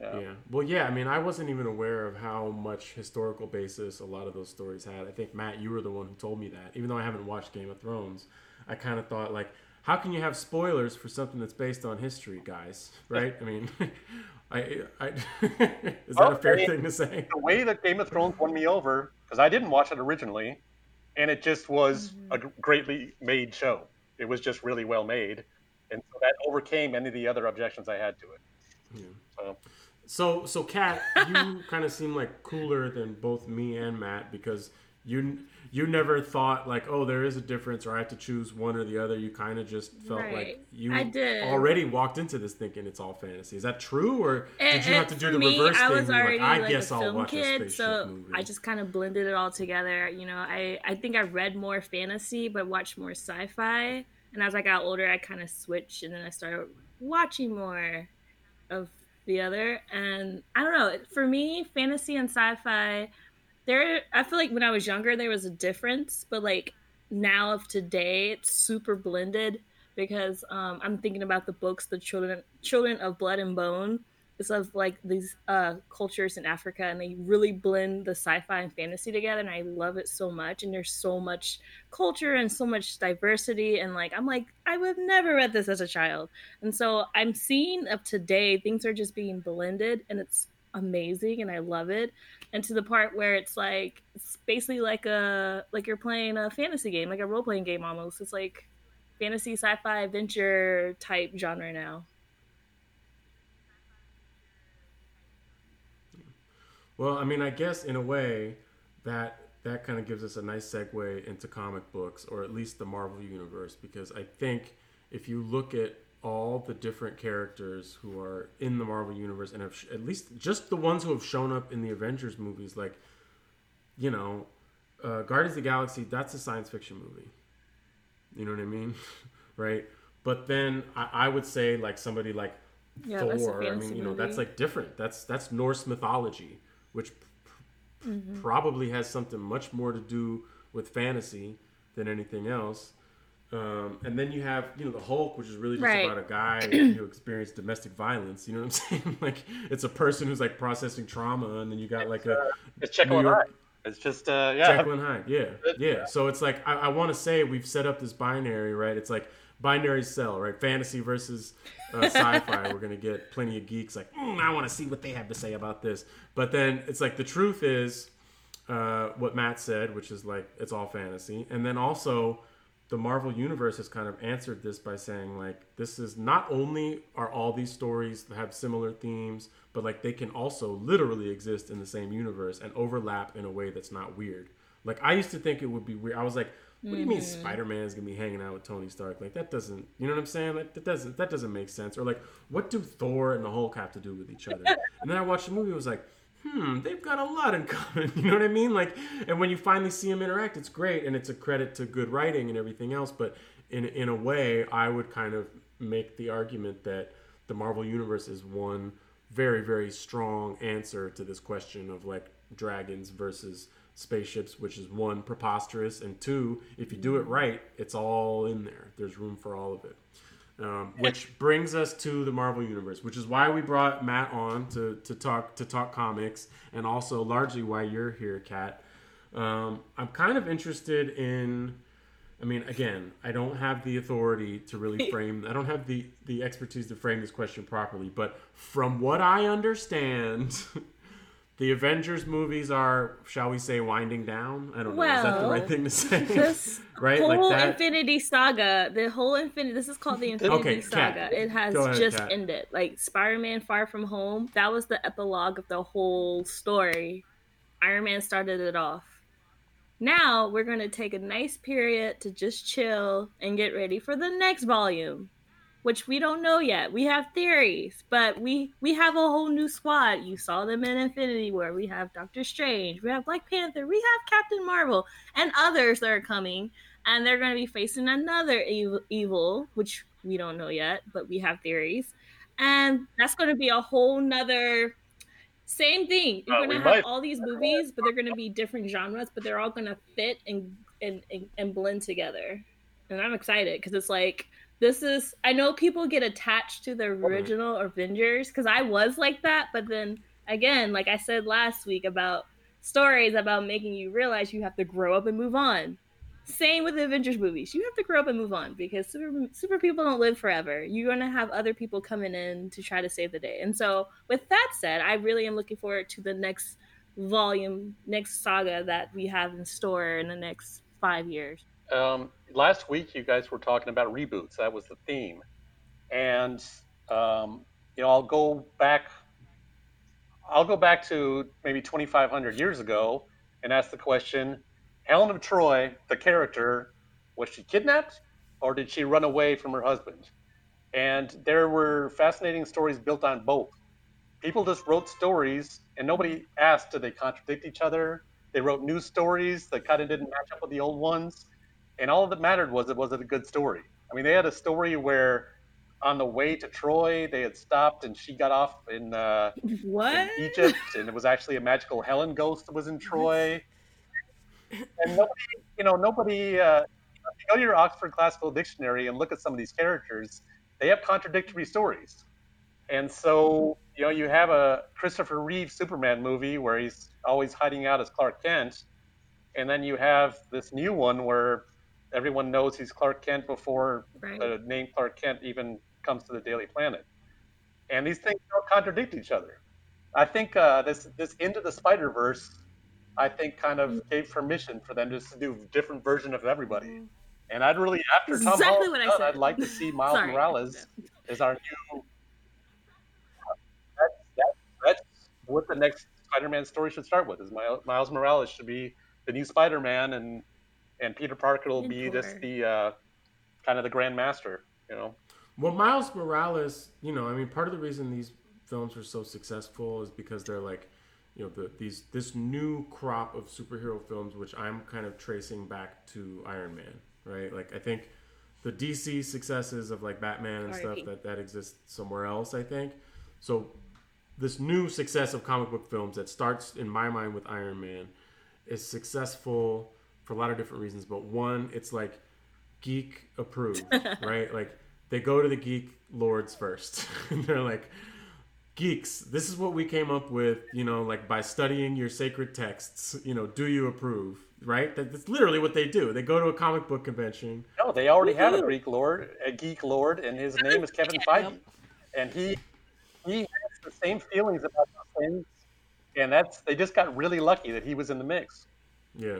yeah. yeah. Well, yeah. I mean, I wasn't even aware of how much historical basis a lot of those stories had. I think Matt, you were the one who told me that. Even though I haven't watched Game of Thrones, I kind of thought like, how can you have spoilers for something that's based on history, guys? [LAUGHS] Right? I mean, I, I [LAUGHS] is that a fair thing to say? The way that Game of Thrones won me over because I didn't watch it originally, and it just was mm-hmm. a greatly made show. It was just really well made, and so that overcame any of the other objections I had to it. Yeah. So. So, so Kat, you [LAUGHS] kind of seem like cooler than both me and Matt because you you never thought like, oh, there is a difference, or I have to choose one or the other. You kind of just felt right. like you already walked into this thinking it's all fantasy. Is that true, or did you have to do the me, reverse I was thing? Already, like, I like guess I'll watch kid, a so movie. I just kind of blended it all together. You know, I I think I read more fantasy, but watched more sci-fi. And as I got older, I kind of switched, and then I started watching more of the other. And I don't know. For me, fantasy and sci-fi there i feel like when i was younger there was a difference but like now of today it's super blended because um, i'm thinking about the books the children children of blood and bone it's of like these uh, cultures in africa and they really blend the sci-fi and fantasy together and i love it so much and there's so much culture and so much diversity and like i'm like i would have never read this as a child and so i'm seeing of today things are just being blended and it's amazing and I love it. And to the part where it's like it's basically like a like you're playing a fantasy game, like a role playing game almost. It's like fantasy, sci-fi, adventure type genre now. Well, I mean, I guess in a way that that kind of gives us a nice segue into comic books or at least the Marvel universe because I think if you look at all the different characters who are in the Marvel universe and have sh- at least just the ones who have shown up in the Avengers movies, like you know, uh, Guardians of the Galaxy. That's a science fiction movie. You know what I mean, [LAUGHS] right? But then I, I would say like somebody like yeah, Thor. I mean, you know, movie. that's like different. That's that's Norse mythology, which mm-hmm. probably has something much more to do with fantasy than anything else. Um, and then you have, you know, the Hulk, which is really just right. about a guy [CLEARS THROAT] who experienced domestic violence. You know what I'm [LAUGHS] saying? like it's a person who's like processing trauma, and then you got like a uh, it's Jekyll and Hyde. It's just uh, yeah, Jekyll and Hyde. Yeah, [LAUGHS] yeah. So it's like I, I want to say we've set up this binary, right? It's like binary cell, right? Fantasy versus uh, [LAUGHS] sci-fi. We're gonna get plenty of geeks like, mm, I want to see what they have to say about this. But then it's like the truth is uh, what Matt said, which is like it's all fantasy, and then also the Marvel universe has kind of answered this by saying like this is not only are all these stories that have similar themes, but like they can also literally exist in the same universe and overlap in a way that's not weird. Like I used to think it would be weird. I was like, what do you mean mm-hmm. Spider Man is gonna be hanging out with Tony Stark? Like that doesn't, you know what I'm saying? Like that doesn't that doesn't make sense. Or like, what do Thor and the Hulk have to do with each other? [LAUGHS] and then I watched the movie. I was like, hmm, they've got a lot in [LAUGHS] common. You know what I mean? Like, and when you finally see them interact, it's great, and it's a credit to good writing and everything else. But in in a way, I would kind of make the argument that the Marvel universe is one very very strong answer to this question of like dragons versus spaceships, which is one preposterous, and two, if you do it right, it's all in there. There's room for all of it. Um, which brings us to the Marvel Universe, which is why we brought Matt on to, to talk to talk comics, and also largely why you're here, Kat. Um, I'm kind of interested in. I mean, again, I don't have the authority to really [LAUGHS] frame. I don't have the the expertise to frame this question properly, but from what I understand. [LAUGHS] the Avengers movies are, shall we say, winding down? I don't well, know. Is that the right thing to say? [LAUGHS] This [LAUGHS] right? whole like Infinity Saga, the whole Infinity. This is called the Infinity okay, Saga. Kat. It has ahead, just Kat. ended. Like Spider-Man: Far From Home. That was the epilogue of the whole story. Iron Man started it off. Now we're going to take a nice period to just chill and get ready for the next volume which we don't know yet. We have theories, but we we have a whole new squad. You saw them in Infinity War. We have Doctor Strange, we have Black Panther, we have Captain Marvel, and others that are coming, and they're going to be facing another evil, evil, which we don't know yet, but we have theories, and that's going to be a whole nother. Same thing. You're uh, gonna have might. all these movies, but they're gonna be different genres, but they're all gonna fit and and, and, and blend together. And I'm excited because it's like this is I know people get attached to the original Avengers because I was like that, but then again, like I said last week about stories about making you realize you have to grow up and move on. Same with the Avengers movies. You have to grow up and move on because super, super people don't live forever. You're going to have other people coming in to try to save the day. And so, with that said, I really am looking forward to the next volume, next saga that we have in store in the next five years. Um, last week, you guys were talking about reboots. That was the theme, and um, you know, I'll go back. I'll go back to maybe 2,500 years ago and ask the question: Helen of Troy, the character, was she kidnapped or did she run away from her husband? And there were fascinating stories built on both. People just wrote stories, and nobody asked did they contradict each other. They wrote new stories that kind of didn't match up with the old ones and all that mattered was it was it a good story. I mean, they had a story where on the way to Troy, they had stopped and she got off in, uh, in Egypt, and it was actually a magical Helen ghost that was in Troy. And nobody, you know, nobody. Uh, you go to your Oxford Classical Dictionary and look at some of these characters, they have contradictory stories. And so, you know, you have a Christopher Reeve Superman movie where he's always hiding out as Clark Kent, and then you have this new one where everyone knows he's Clark Kent before right. the name Clark Kent even comes to the Daily Planet. And these things don't contradict each other. I think uh, this this into the Spider Verse, I think, kind of mm-hmm. gave permission for them just to do a different version of everybody. Mm-hmm. And I'd really, after Tom exactly Holland, done, I'd like to see [LAUGHS] Miles Morales as our new. That's, that's, that's what the next Spider-Man story should start with. Is Miles Morales should be the new Spider-Man, and and Peter Parker will be just the uh, kind of the Grand Master, you know. Well, Miles Morales, you know, I mean, part of the reason these films are so successful is because they're like, you know, the, these this new crop of superhero films, which I'm kind of tracing back to Iron Man, right? Like, I think the DC successes of like Batman and stuff that that exists somewhere else. I think so. This new success of comic book films that starts in my mind with Iron Man is successful for a lot of different reasons. But one, it's like geek approved, [LAUGHS] right? Like they go to the geek lords first, [LAUGHS] and they're like, geeks, this is what we came up with, you know, like by studying your sacred texts, you know, do you approve? Right? That's literally what they do. They go to a comic book convention. No, they already have a Greek lord, a geek lord, and his name is Kevin Feige, and he he has the same feelings about those things, and that's they just got really lucky that he was in the mix. Yeah.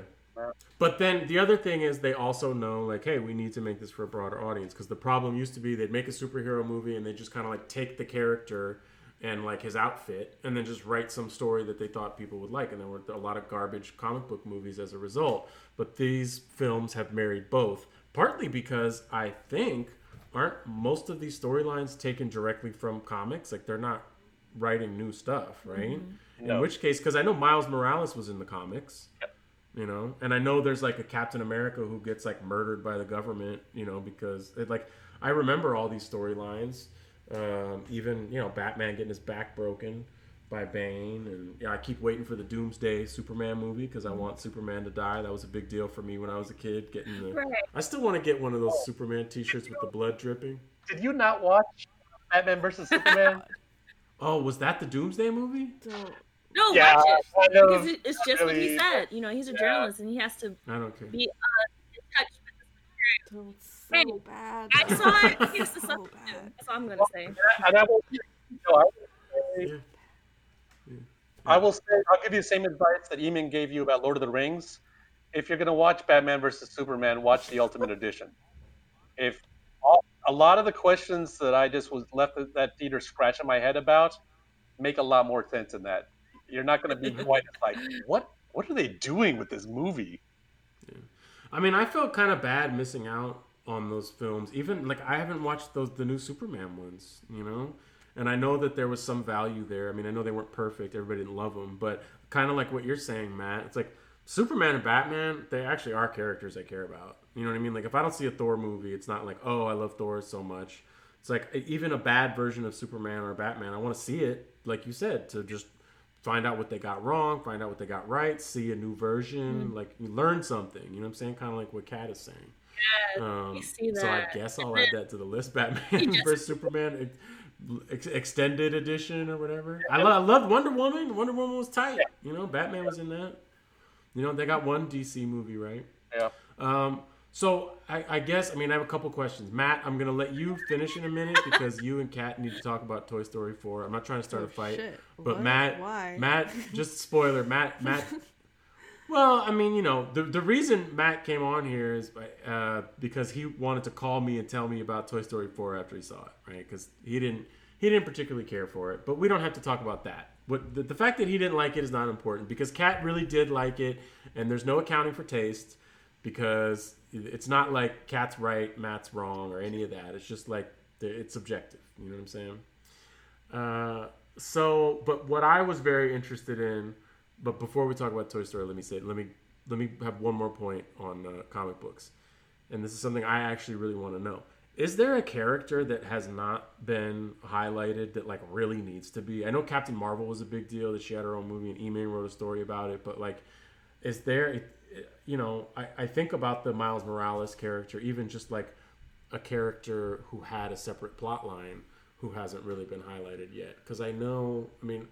But then the other thing is they also know like, hey, we need to make this for a broader audience because the problem used to be they'd make a superhero movie and they just kind of like take the character and like his outfit and then just write some story that they thought people would like and there were a lot of garbage comic book movies as a result. But these films have married both partly because i think aren't most of these storylines taken directly from comics? Like they're not writing new stuff right? Mm-hmm. in which case because i know miles morales was in the comics you know and i know there's like a captain america who gets like murdered by the government you know because it, like i remember all these storylines um, even you know Batman getting his back broken by Bane, and yeah, I keep waiting for the Doomsday Superman movie because I want Superman to die. That was a big deal for me when I was a kid. Getting the, right. I still want to get one of those Superman T-shirts with the blood dripping. Did you not watch Batman versus Superman? [LAUGHS] oh, was that the Doomsday movie? No, yeah, watch it. Because it's just really, what he said. You know, he's a yeah. journalist and he has to I don't care. be uh, in touch with the spirit so hey, bad. I saw it. [LAUGHS] It's the so bad. That's all I'm gonna say. And I will, you know, I will say, yeah. I will say, I'll give you the same advice that Eamon gave you about Lord of the Rings. If you're gonna watch Batman versus Superman, watch the Ultimate Edition. If all, a lot of the questions that I just was left that theater scratching my head about make a lot more sense in that. You're not gonna be quite like, what? What are they doing with this movie? Yeah. I mean, I felt kind of bad missing out on those films. Even like I haven't watched those the new Superman ones, you know. And I know that there was some value there. I mean, I know they weren't perfect. Everybody didn't love them, but kind of like what you're saying, Matt. It's like Superman and Batman. They actually are characters I care about. You know what I mean? Like if I don't see a Thor movie, it's not like oh I love Thor so much. It's like even a bad version of Superman or Batman. I want to see it, like you said, to just find out what they got wrong, find out what they got right, see a new version, mm like you learn something. You know what I'm saying? Kind of like what Kat is saying. Um, so I guess I'll add that to the list. [LAUGHS] Batman vs Superman ex- extended edition or whatever. I, lo- I loved Wonder Woman. Wonder Woman was tight. You know, Batman was in that. You know, they got one DC movie, right? Yeah. Um, so I, I, guess I mean I have a couple questions. Matt, I'm gonna let you finish in a minute [LAUGHS] because you and Kat need to talk about Toy Story 4. I'm not trying to start oh, a fight, shit. but what? Matt, Why? Matt, just spoiler. Matt, [LAUGHS] Matt Well, I mean, you know, the the reason Matt came on here is uh, because he wanted to call me and tell me about Toy Story 4 after he saw it, right? Because he didn't he didn't particularly care for it, but we don't have to talk about that. But the, the fact that he didn't like it is not important because Kat really did like it, and there's no accounting for taste because it's not like Cat's right, Matt's wrong, or any of that. It's just like it's subjective. You know what I'm saying? Uh, so, but what I was very interested in but before we talk about Toy Story, let me say let me let me have one more point on uh, comic books, and this is something I actually really want to know. Is there a character that has not been highlighted that like really needs to be? I know Captain Marvel was a big deal that she had her own movie and Email wrote a story about it, but like, is there? You know, I, I think about the Miles Morales character, even just like a character who had a separate plot line who hasn't really been highlighted yet. Because I know, I mean,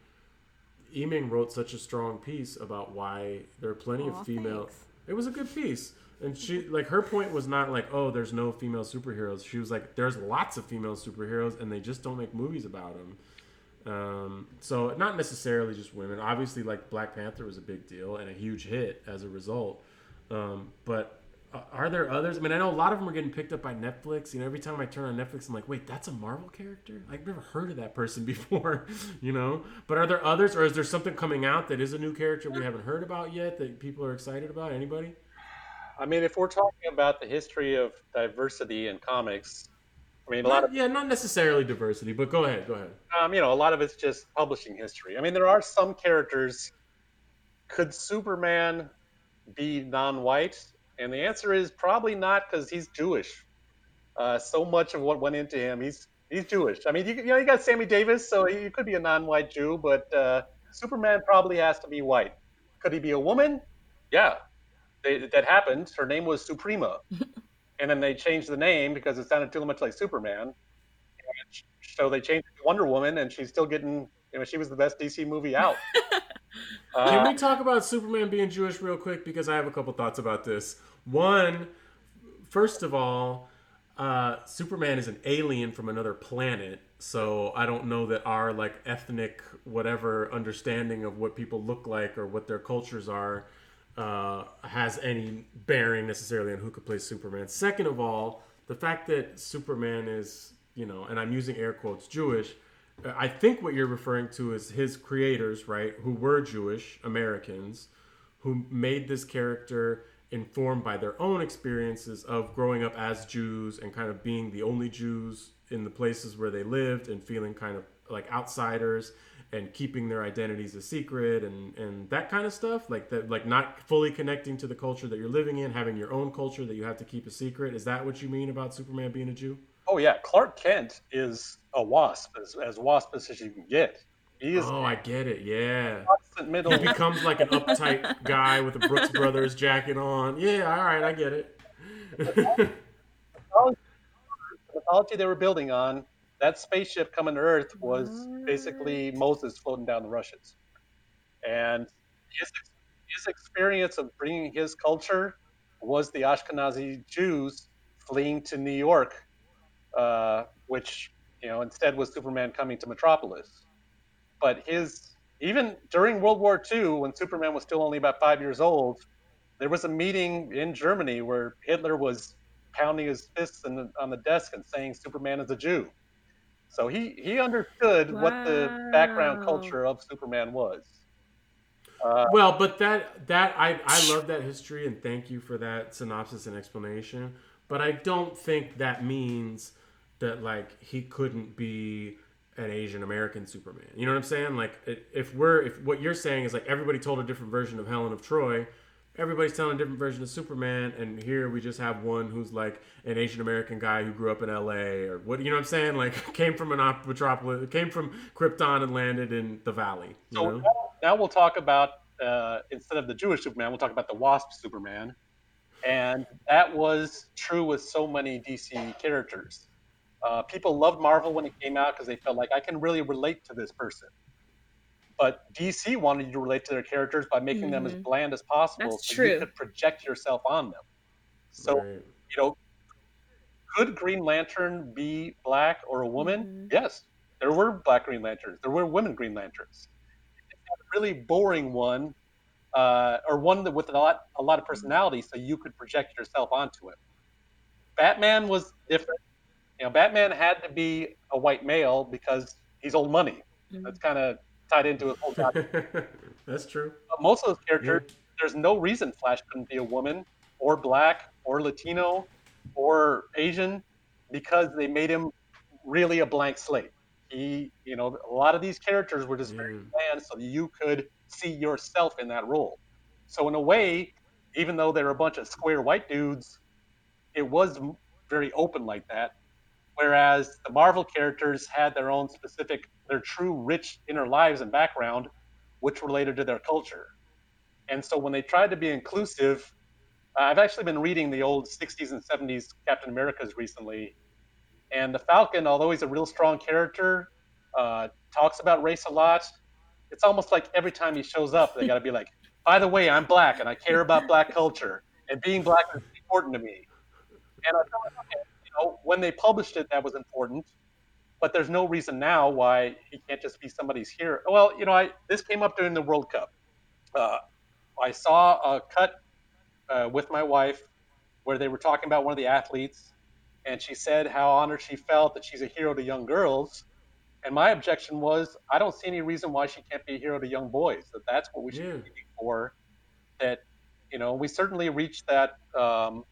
Eming wrote such a strong piece about why there are plenty Aww, of female. Thanks. It was a good piece, and she like her point was not like oh there's no female superheroes. She was like there's lots of female superheroes and they just don't make movies about them. Um, so not necessarily just women. Obviously, like Black Panther was a big deal and a huge hit as a result. Um, but are there others? I mean, I know a lot of them are getting picked up by Netflix. You know, every time I turn on Netflix, I'm like, wait, that's a Marvel character? I've never heard of that person [LAUGHS] before, [LAUGHS] you know? But are there others, or is there something coming out that is a new character we haven't heard about yet that people are excited about? Anybody? I mean, if we're talking about the history of diversity in comics, I mean, a lot of yeah, not necessarily diversity, but go ahead, go ahead. Um, you know, a lot of it's just publishing history. I mean, there are some characters. Could Superman be non-white? And the answer is probably not because he's Jewish. Uh, so much of what went into him, he's he's Jewish. I mean, you, you know, you got Sammy Davis, so he could be a non-white Jew, but uh, Superman probably has to be white. Could he be a woman? Yeah, they, that happened. Her name was Suprema, [LAUGHS] and then they changed the name because it sounded too much like Superman. So they changed it to Wonder Woman, and she's still getting. You know, she was the best DC movie out. [LAUGHS] uh, Can we talk about Superman being Jewish real quick? Because I have a couple thoughts about this. One, first of all, uh, Superman is an alien from another planet, so I don't know that our like ethnic whatever understanding of what people look like or what their cultures are uh, has any bearing necessarily on who could play Superman. Second of all, the fact that Superman is, you know, and I'm using air quotes, Jewish. Uh, I think what you're referring to is his creators, right, who were Jewish Americans, who made this character informed by their own experiences of growing up as Jews and kind of being the only Jews in the places where they lived and feeling kind of like outsiders and keeping their identities a secret and and that kind of stuff like that like not fully connecting to the culture that you're living in having your own culture that you have to keep a secret. Is that what you mean about superman being a jew? Oh yeah. Clark kent is a wasp as, as waspish as you can get. He is oh i get it. Yeah. middle. he becomes like an uptight guy with a brooks brothers jacket on. Yeah all right i get it. [LAUGHS] The mythology they were building on that spaceship coming to Earth was basically Moses floating down the rushes, and his his experience of bringing his culture was the Ashkenazi Jews fleeing to New York, uh, which you know instead was Superman coming to Metropolis. But his even during World War II, when Superman was still only about five years old, there was a meeting in Germany where Hitler was pounding his fists the, on the desk and saying Superman is a Jew. So he he understood wow. what the background culture of Superman was. Uh, well, but that that I I love that history and thank you for that synopsis and explanation. But I don't think that means that like he couldn't be an Asian American Superman. You know what I'm saying? Like if we're if what you're saying is like everybody told a different version of Helen of Troy, everybody's telling a different version of Superman, and here we just have one who's like an Asian American guy who grew up in L.A. or what you know what I'm saying? Like [LAUGHS] came from an metropolis, came from Krypton and landed in the Valley. so know? now we'll talk about uh, instead of the Jewish Superman, we'll talk about the Wasp Superman, and that was true with so many DC characters. Uh, people loved Marvel when it came out because they felt like I can really relate to this person but DC wanted you to relate to their characters by making mm-hmm. them as mm-hmm. bland as possible, That's so true. you could project yourself on them. So, right. you know, could Green Lantern be black or a woman? Mm-hmm. Yes, there were black Green Lanterns. There were women Green Lanterns. A really boring one, uh, or one that with a lot a lot of personality, so you could project yourself onto it. Batman was different. You know, Batman had to be a white male because he's old money. Mm-hmm. That's kind of tied into his whole [LAUGHS] That's true. But most of those characters, yeah. there's no reason Flash couldn't be a woman or black or Latino or Asian because they made him really a blank slate. He, you know, a lot of these characters were just yeah. very mm. bland so you could see yourself in that role. So in a way, even though they're a bunch of square white dudes, it was very open like that. Whereas the Marvel characters had their own specific their true rich inner lives and background, which related to their culture. And so when they tried to be inclusive, uh, I've actually been reading the old 60s and 70s Captain Americas recently. And the Falcon, although he's a real strong character, uh, talks about race a lot. It's almost like every time he shows up, they got to be like, by the way, I'm black and I care about black culture, and being black is important to me. And I thought, okay, you know, when they published it, that was important but there's no reason now why he can't just be somebody's hero. Well, you know, I this came up during the World Cup. Uh, I saw a cut uh, with my wife where they were talking about one of the athletes, and she said how honored she felt that she's a hero to young girls. And my objection was, I don't see any reason why she can't be a hero to young boys. That that's what we should yeah. be for. That you know, we certainly reached that. Um,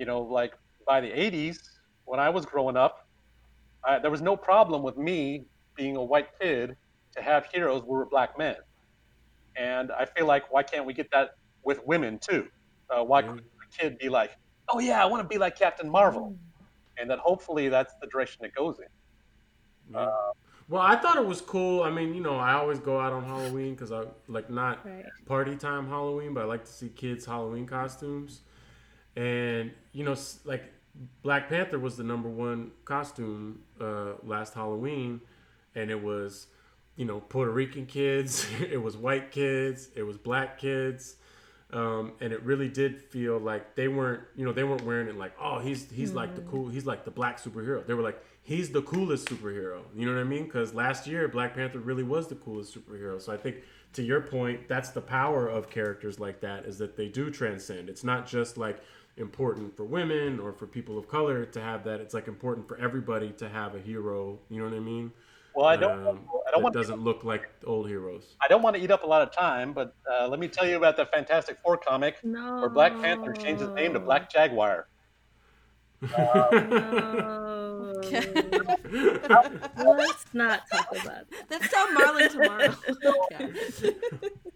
you know, like by the '80s, when I was growing up, uh, there was no problem with me being a white kid to have heroes who were black men. And I feel like why can't we get that with women too? Uh, why mm-hmm. couldn't a kid be like, oh yeah, I want to be like Captain Marvel, and that hopefully that's the direction it goes in. Uh, well, I thought it was cool. I mean, you know, I always go out on Halloween because I like not right. party time Halloween, but I like to see kids' Halloween costumes. And you know, like Black Panther was the number one costume uh, last Halloween, and it was, you know, Puerto Rican kids, [LAUGHS] it was white kids, it was black kids, um, and it really did feel like they weren't, you know, they weren't wearing it like, oh, he's he's mm. like the cool, he's like the black superhero. They were like, he's the coolest superhero. You know what I mean? Because last year Black Panther really was the coolest superhero. So I think to your point, that's the power of characters like that is that they do transcend. It's not just like important for women or for people of color to have that. It's like important for everybody to have a hero. You know what I mean? Well, I don't. Um, I don't want. Doesn't look like old heroes. I don't want to eat up a lot of time, but uh, let me tell you about the Fantastic Four comic no. where Black Panther changed his name to Black Jaguar. Uh, no. [LAUGHS] Let's not talk about. That. That's how Marlon tomorrow.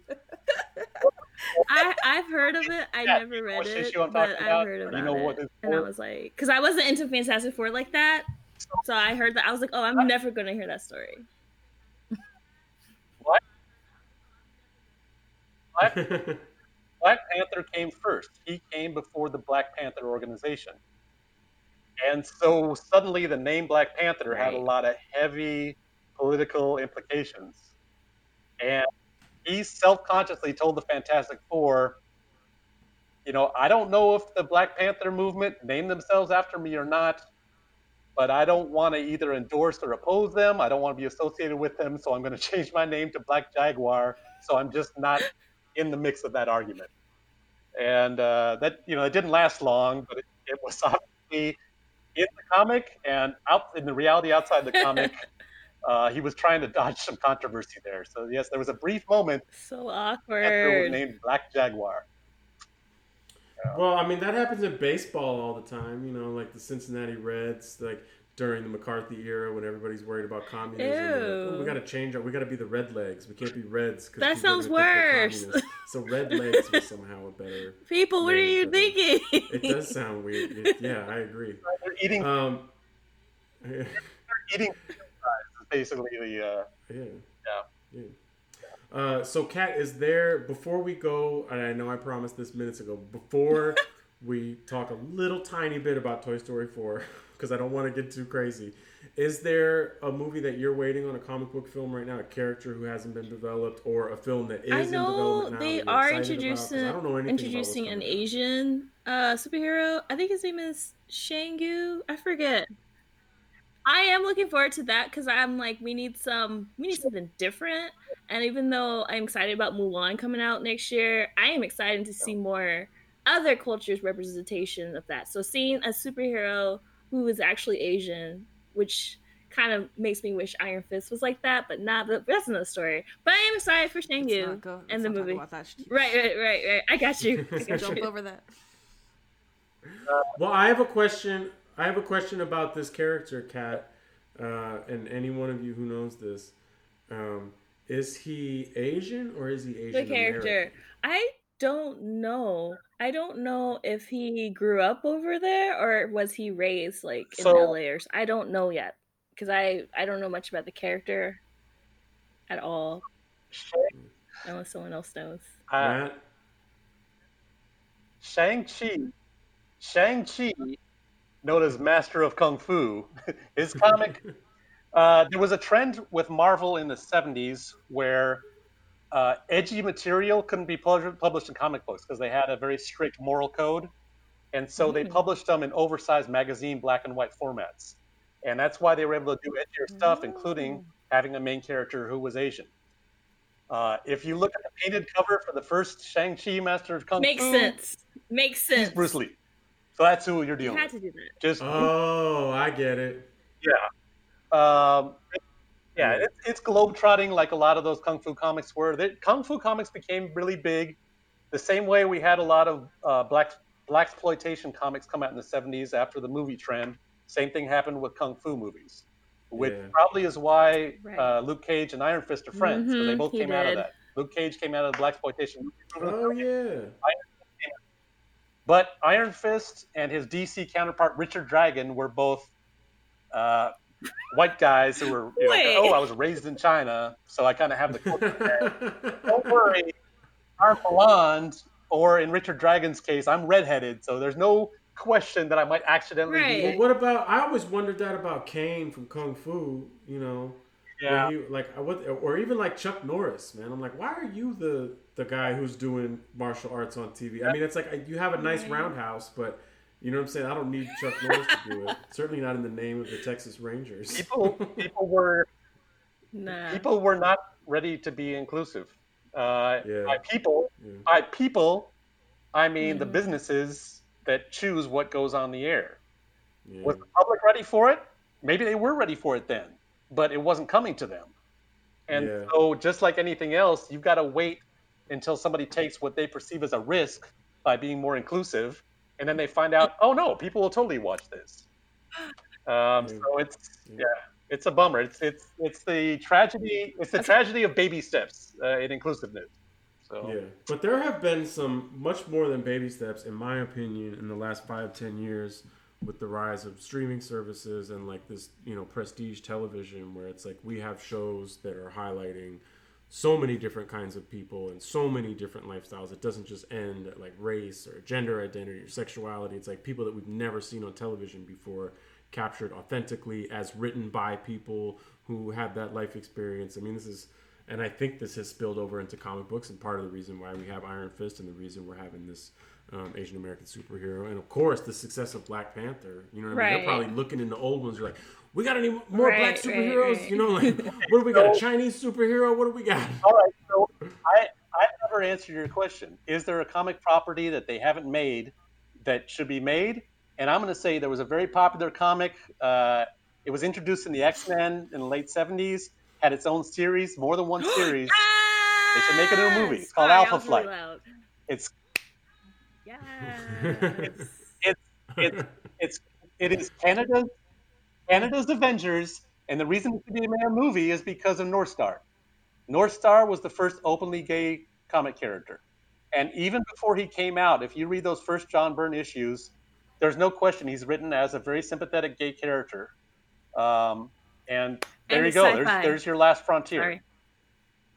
[LAUGHS] [LAUGHS] I I've heard of it. I yeah, never read it, but I've heard about you know it. And I was like, because I wasn't into Fantastic Four like that, so I heard that I was like, oh, I'm never gonna hear that story. What? Black, [LAUGHS] Black Panther came first. He came before the Black Panther organization. And so suddenly the name Black Panther right. had a lot of heavy political implications. And he self-consciously told the Fantastic Four, you know, I don't know if the Black Panther movement named themselves after me or not, but I don't want to either endorse or oppose them. I don't want to be associated with them, so I'm going [LAUGHS] to change my name to Black Jaguar. So I'm just not in the mix of that argument. And uh, that you know, it didn't last long, but it, it was [LAUGHS] obviously in the comic and out in the reality outside the comic. [LAUGHS] uh, he was trying to dodge some controversy there. So yes, there was a brief moment. So awkward. Named Black Jaguar. Yeah. Well, I mean that happens in baseball all the time. You know, like the Cincinnati Reds, like during the McCarthy era when everybody's worried about communism. Like, oh, we got to change our. We got to be the Red Legs. We can't be Reds. That sounds worse. So Red Legs was somehow a better. [LAUGHS] People, what are you thinking? It, it does sound weird. It, yeah, I agree. [LAUGHS] They're eating. Um, [LAUGHS] they're eating basically the uh, yeah. yeah. yeah. Uh, so, Kat, is there before we go? And I know I promised this minutes ago. Before [LAUGHS] we talk a little tiny bit about Toy Story four, [LAUGHS] because I don't want to get too crazy. Is there a movie that you're waiting on, a comic book film right now, a character who hasn't been developed, or a film that is I know they are introducing introducing an Asian uh, superhero. I think his name is Shang-Gu. I forget. I am looking forward to that because I'm like, we need some, we need something different. And even though I'm excited about Mulan coming out next year, I am excited to see more other cultures' representation of that. So seeing a superhero who is actually Asian, which kind of makes me wish Iron Fist was like that, but not. But that's another story. But I am excited for Shang-Yu and the movie. Right, right, right, right. I got you. [LAUGHS] I got jump over that. Uh, well, I have a question I have a question about this character, Kat, uh, and any one of you who knows this. Um, is he Asian or is he Asian? The character, American? I don't know. I don't know if he grew up over there or was he raised like in so, LA or. I don't know yet because I I don't know much about the character at all. Unless someone else knows. Uh, Shang Chi. Shang Chi known as Master of Kung Fu. [LAUGHS] His comic, [LAUGHS] uh, there was a trend with Marvel in the 70s where uh, edgy material couldn't be published in comic books because they had a very strict moral code. And so mm. they published them in oversized magazine black and white formats. And that's why they were able to do edgier stuff, including having a main character who was Asian. Uh, if you look at the painted cover for the first Shang-Chi Master of Kung Makes Fu, makes sense. Makes sense. Bruce Lee. So that's who you're dealing. You had to do that. Just oh, I get it. Yeah, um, yeah. It's, it's globetrotting like a lot of those kung fu comics were. The, kung fu comics became really big, the same way we had a lot of uh, black blaxploitation comics come out in the '70s after the movie trend. Same thing happened with kung fu movies, which yeah. probably is why right. uh, Luke Cage and Iron Fist are friends because mm-hmm, they both came did. out of that. Luke Cage came out of the blaxploitation. Oh yeah. But Iron Fist and his DC counterpart Richard Dragon were both uh, white guys who were, you know, oh, I was raised in China, so I kind of have the culture. [LAUGHS] Don't worry, I'm blonde, or in Richard Dragon's case, I'm redheaded, so there's no question that I might accidentally right. be. Well, what about? I always wondered that about Caine from Kung Fu. You know, yeah, he, like what, or even like Chuck Norris, man. I'm like, why are you the the guy who's doing martial arts on TV? I mean, it's like you have a nice roundhouse, but you know what I'm saying? I don't need Chuck Norris to do it. [LAUGHS] Certainly not in the name of the Texas Rangers. People, [LAUGHS] people were, nah. people were not ready to be inclusive. Uh, yeah. By people, yeah. by people, I mean mm. the businesses that choose what goes on the air. Yeah. Was the public ready for it? Maybe they were ready for it then, but it wasn't coming to them. And so, just like anything else, you've got to wait until somebody takes what they perceive as a risk by being more inclusive and then they find out, oh no, people will totally watch this. Um, so it's yeah, it's a bummer. It's it's it's the tragedy. It's the tragedy of baby steps uh, in inclusiveness. So yeah, but there have been some much more than baby steps, in my opinion, in the last five ten years with the rise of streaming services and like this you know prestige television where it's like we have shows that are highlighting so many different kinds of people and so many different lifestyles. It doesn't just end at like race or gender identity or sexuality. It's like people that we've never seen on television before captured authentically as written by people who had that life experience. I mean, this is, and I think this has spilled over into comic books and part of the reason why we have Iron Fist and the reason we're having this um, Asian American superhero. And of course, the success of Black Panther. You know what I mean? They're probably looking in the old ones, You're like, we got any more right, black superheroes? Right, right. You know, like what do we got? a [LAUGHS] Chinese superhero? What do we got? All right, so I I never answered your question. Is there a comic property that they haven't made that should be made? And I'm going to say there was a very popular comic. Uh, it was introduced in the X Men in the late '70s. Had its own series, more than one [GASPS] series. they should make a new movie. It's called Alpha Flight. It's yes. [LAUGHS] it's, it's it's it's Canada's Canada's Avengers, and the reason it could be a man movie is because of Northstar. North Star was the first openly gay comic character. And even before he came out, if you read those first John Byrne issues, there's no question he's written as a very sympathetic gay character. Um, and there and you go. There's, there's, your last frontier.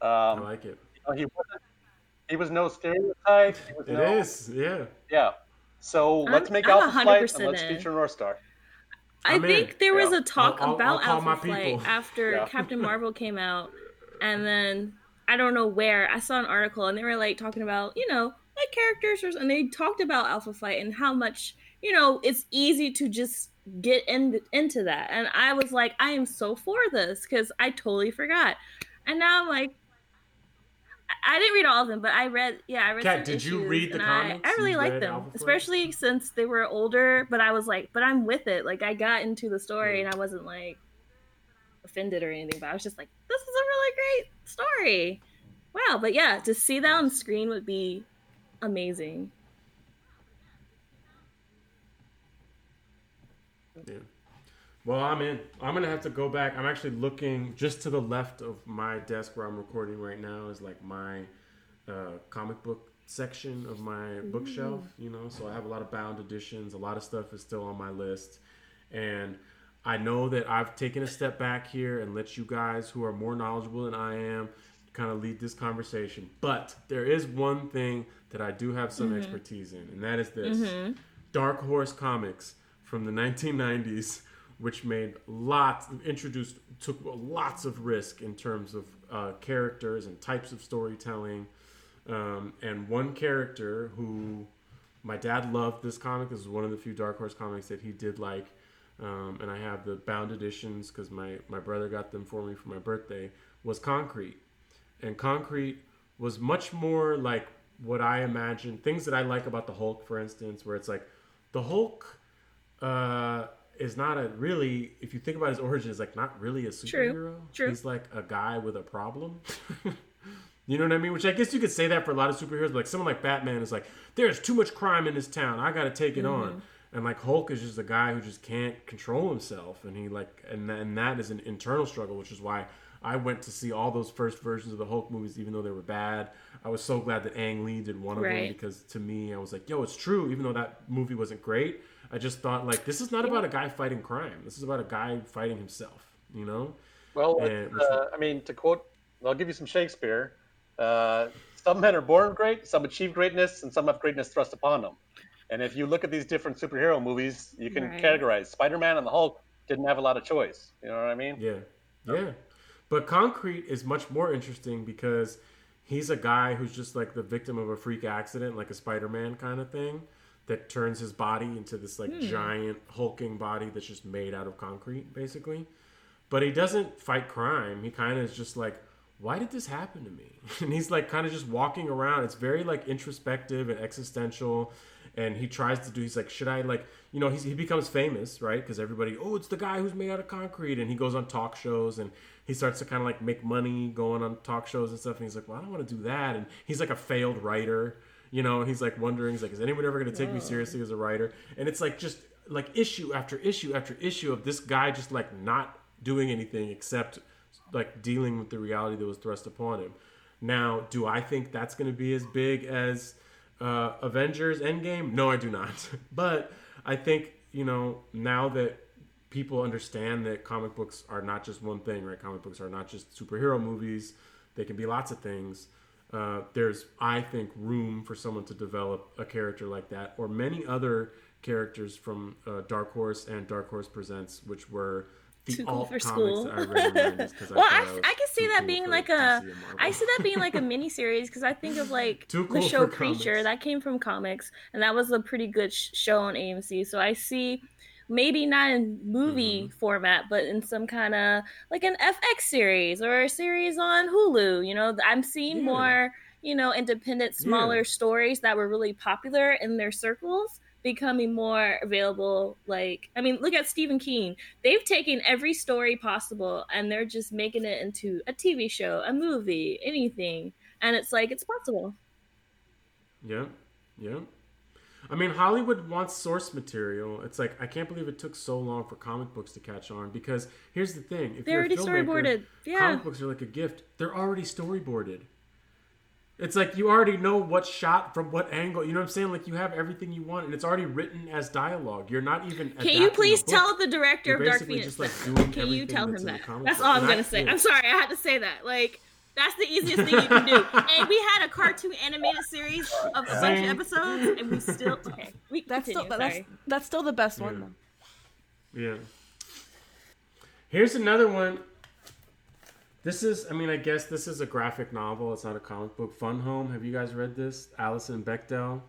Um, I like it. You know, he, wasn't, he was no stereotype. Was it no, is, yeah. Yeah. So I'm, let's make I'm Alpha Flight and let's feature Northstar. I I'm think in. there yeah. was a talk I'll, about I'll, Alpha Flight after yeah. Captain [LAUGHS] Marvel came out, and then I don't know where I saw an article and they were like talking about you know like characters and they talked about Alpha Flight and how much you know it's easy to just get in into that, and I was like I am so for this because I totally forgot, and now I'm like I didn't read all of them, but I read. Yeah, I read. Kat, did you read the comics? I, I really liked them, especially since they were older. But I was like, but I'm with it. Like I got into the story, yeah. and I wasn't like offended or anything. But I was just like, this is a really great story. Wow. But yeah, to see that on screen would be amazing. Yeah. Well, I'm in. I'm gonna have to go back. I'm actually looking just to the left of my desk where I'm recording right now is like my uh, comic book section of my bookshelf. You know, so I have a lot of bound editions. A lot of stuff is still on my list, and I know that I've taken a step back here and let you guys who are more knowledgeable than I am kind of lead this conversation. But there is one thing that I do have some mm-hmm. expertise in, and that is this: mm-hmm. Dark Horse Comics from the 1990s which made lots introduced took lots of risk in terms of uh, characters and types of storytelling. Um, and one character who my dad loved this comic. This is one of the few Dark Horse comics that he did like. Um, and I have the bound editions because my, my brother got them for me for my birthday. Was Concrete, and Concrete was much more like what I imagine. Things that I like about the Hulk, for instance, where it's like the Hulk. Uh, is not a really if you think about his origin is like not really a superhero. True. True. He's like a guy with a problem. [LAUGHS] you know what I mean? Which I guess you could say that for a lot of superheroes, but like someone like Batman is like, there's too much crime in this town. I gotta take it mm-hmm. on. and like Hulk is just a guy who just can't control himself, and he like and and that is an internal struggle, which is why I went to see all those first versions of the Hulk movies, even though they were bad. I was so glad that Ang Lee did one of right. them because to me, I was like, yo, it's true. Even though that movie wasn't great, I just thought like this is not about a guy fighting crime. This is about a guy fighting himself. You know. Well, and, uh, I mean, to quote, I'll give you some Shakespeare. Uh, some men are born great, some achieve greatness, and some have greatness thrust upon them. And if you look at these different superhero movies, you can right. categorize Spider-Man and the Hulk didn't have a lot of choice. You know what I mean? Yeah, yeah. But Concrete is much more interesting because he's a guy who's just like the victim of a freak accident, like a Spider-Man kind of thing, that turns his body into this like hmm. giant hulking body that's just made out of concrete, basically. But he doesn't fight crime. He kind of is just like, why did this happen to me? [LAUGHS] And he's like kind of just walking around. It's very like introspective and existential and he tries to do he's like should i like you know he becomes famous right because everybody oh it's the guy who's made out of concrete and he goes on talk shows and he starts to kind of like make money going on talk shows and stuff and he's like well i don't want to do that and he's like a failed writer you know and he's like wondering he's like is anyone ever going to take me seriously as a writer and it's like just like issue after issue after issue of this guy just like not doing anything except like dealing with the reality that was thrust upon him now do i think that's going to be as big as uh, Avengers Endgame? No, I do not. [LAUGHS] but I think, you know, now that people understand that comic books are not just one thing, right? Comic books are not just superhero movies, they can be lots of things. Uh, there's, I think, room for someone to develop a character like that, or many other characters from uh, Dark Horse and Dark Horse Presents, which were the too cool for school. well, I, I, I, can see that cool being like a, I see that being like a mini series because I think of like [LAUGHS] cool the show Preacher comics. that came from comics, and that was a pretty good sh- show on AMC. So I see maybe not in movie mm-hmm. format, but in some kind of like an FX series or a series on Hulu. You know, I'm seeing yeah. more, you know, independent, smaller yeah. stories that were really popular in their circles becoming more available like i mean look at stephen king they've taken every story possible and they're just making it into a tv show a movie anything and it's like it's possible yeah yeah i mean hollywood wants source material it's like i can't believe it took so long for comic books to catch on because here's the thing if they're already storyboarded yeah comic books are like a gift they're already storyboarded it's like you already know what shot from what angle. You know what I'm saying? Like you have everything you want, and it's already written as dialogue. You're not even. Can you please tell the director You're of Dark Phoenix? Just, like, Can you tell him that? That's all I'm gonna say. I'm sorry, I had to say that. Like. That's the easiest thing you can do. and we had a cartoon animated series of a bunch of episodes, and we still okay. We that's continue, still that's, that's still the best one. Yeah. yeah. Here's another one this is, I mean, I guess this is a graphic novel. It's not a comic book. Fun Home. Have you guys read this? Alison Bechdel.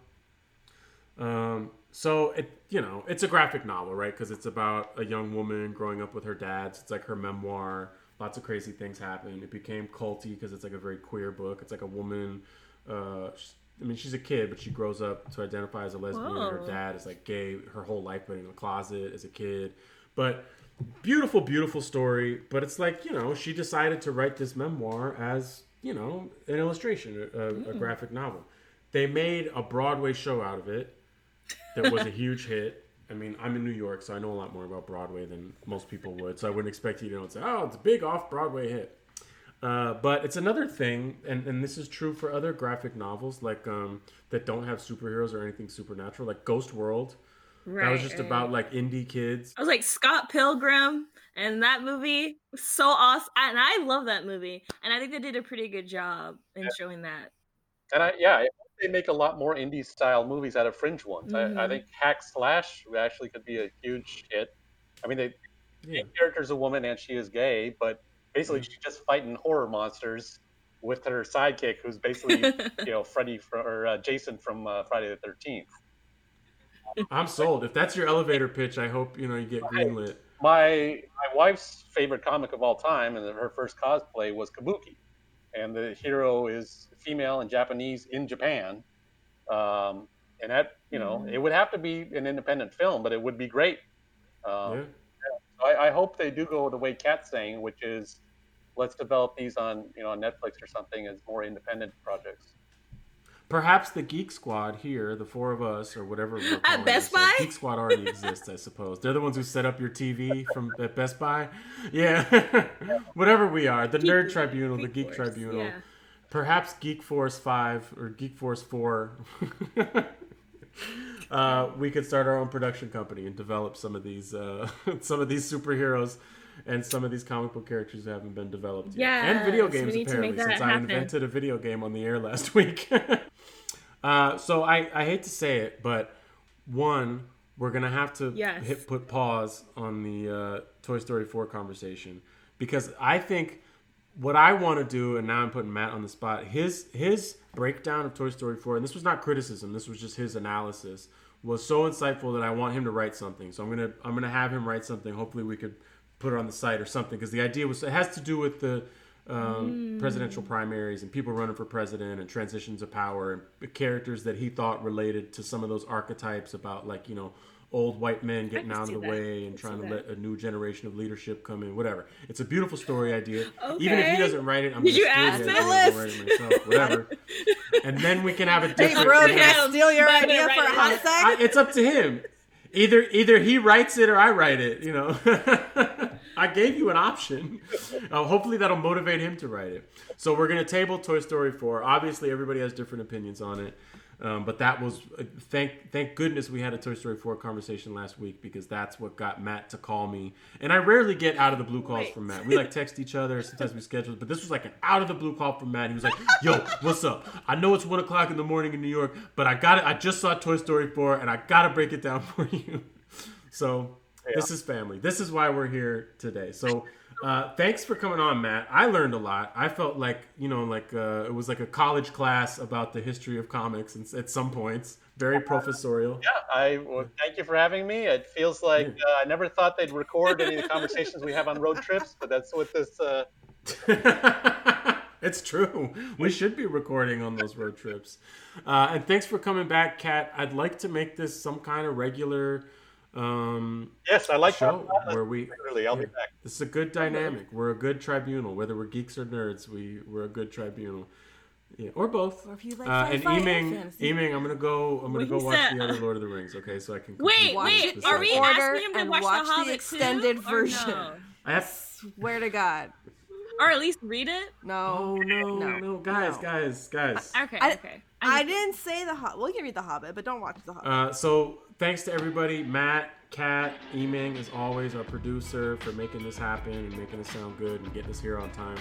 Um, so it, you know, it's a graphic novel, right? Because it's about a young woman growing up with her dad. It's like her memoir. Lots of crazy things happen. It became culty because it's like a very queer book. It's like a woman. Uh, I mean, she's a kid, but she grows up to identify as a lesbian. Whoa. Her dad is like gay. Her whole life went in the closet as a kid, but beautiful, beautiful story. But it's like you know, she decided to write this memoir as you know an illustration, a, a mm. graphic novel. They made a Broadway show out of it that was a huge hit. I mean, I'm in New York, so I know a lot more about Broadway than most people would. So I wouldn't expect you to know and say, "Oh, it's a big off-Broadway hit." Uh, but it's another thing, and, and this is true for other graphic novels like um, that don't have superheroes or anything supernatural, like Ghost World Right, that was just right. about like indie kids. I was like Scott Pilgrim, and that movie was so awesome, and I love that movie, and I think they did a pretty good job in yeah. showing that. And I, yeah, they make a lot more indie style movies out of fringe ones. Mm-hmm. I, I, mm-hmm. think Hack Slash actually could be a huge hit. I mean, they, yeah. the character's a woman and she is gay, but basically mm-hmm. she's just fighting horror monsters with her sidekick, who's basically [LAUGHS] you know Freddy or uh, Jason from uh, Friday the Thirteenth. I'm sold. If that's your elevator pitch, I hope you know you get greenlit. My my wife's favorite comic of all time, and her first cosplay was Kabuki, and the hero is female and Japanese in Japan. Um, and that you know, mm. it would have to be an independent film, but it would be great. Um, yeah. So I, I, hope they do go the way Kat's saying, which is let's develop these on you know on Netflix or something as more independent projects. Perhaps the Geek Squad here, the four of us or whatever. We're At Best Buy, Geek Squad already exists, I suppose. They're the ones who set up your TV from at Best Buy. Yeah, [LAUGHS] whatever we are, the Geek, Nerd Tribunal, Geek the Geek Force. Tribunal. Yeah. Perhaps Geek Force Five or Geek Force Four. [LAUGHS] uh, we could start our own production company and develop some of these uh, [LAUGHS] some of these superheroes and some of these comic book characters haven't been developed yet. and video games apparently since happen. I invented a video game on the air last [LAUGHS] week. uh, so I, I hate to say it, but one, we're gonna have to yes. hit put pause on the uh, Toy Story 4 conversation because I think what I want to do, and now I'm putting Matt on the spot. His his breakdown of Toy Story 4, and this was not criticism. This was just his analysis. Was so insightful that I want him to write something. So I'm gonna I'm gonna have him write something. Hopefully we could put it on the site or something because the idea was it has to do with the um, mm. presidential primaries and people running for president and transitions of power and characters that he thought related to some of those archetypes about like you know old white men getting out of the that. way and trying to that. let a new generation of leadership come in whatever it's a beautiful story [LAUGHS] idea okay. even if he doesn't write it i'm Did you ask it myself whatever [LAUGHS] and then we can have a different hey bro can I steal your idea for a hot sec it's up to him either either he writes it or I write it. You know, [LAUGHS] I gave you an option. [LAUGHS] Uh, hopefully that'll motivate him to write it. So we're gonna table Toy Story four. Obviously, everybody has different opinions on it. Um, but that was uh, thank thank goodness we had a Toy Story 4 conversation last week because that's what got Matt to call me. And I rarely get out of the blue calls Wait. from Matt. We like text each other, sometimes we schedule, but this was like an out of the blue call from Matt. He was like, "Yo, what's up? I know it's one o'clock in the morning in New York, but I got it. I just saw Toy Story 4, and I gotta break it down [LAUGHS] for you." So yeah. this is family. This is why we're here today. So uh, thanks for coming on, Matt. I learned a lot. I felt like you know, like uh, it was like a college class about the history of comics, and at some points, very professorial. Yeah, I well, thank you for having me. It feels like uh, I never thought they'd record any of the conversations we have on road trips, but that's what this. Uh, [LAUGHS] it's true. We should be recording on those road trips. Uh, and thanks for coming back, Kat. I'd like to make this some kind of regular um, yes, I like show that. where we really. I'll yeah, be back. This is a good dynamic. We're a good tribunal, whether we're geeks or nerds. We we're a good tribunal. Yeah, or both. Or if you like uh, and Eming, Eming, I'm gonna go. I'm gonna go watch said, the other Lord of the Rings. Okay, so I can. Wait, wait. Are we asking him to watch, watch the, the extended too, version? No? I have. Swear to God. Or at least read it. No. Oh no, no, no, guys, no. guys, guys. Okay, I, okay. I, I didn't say the Hobbit. Well, you can read the Hobbit, but don't watch the Hobbit. Uh, so thanks to everybody, Matt, Kat, Eming, as always, our producer, for making this happen and making it sound good and getting us here on time.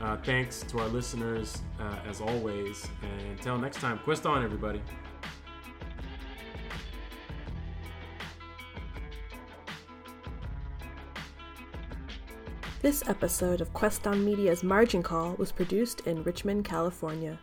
Uh, thanks to our listeners, uh, as always. And until next time, quest on, everybody. This episode of Quest on Media's Margin Call was produced in Richmond, California.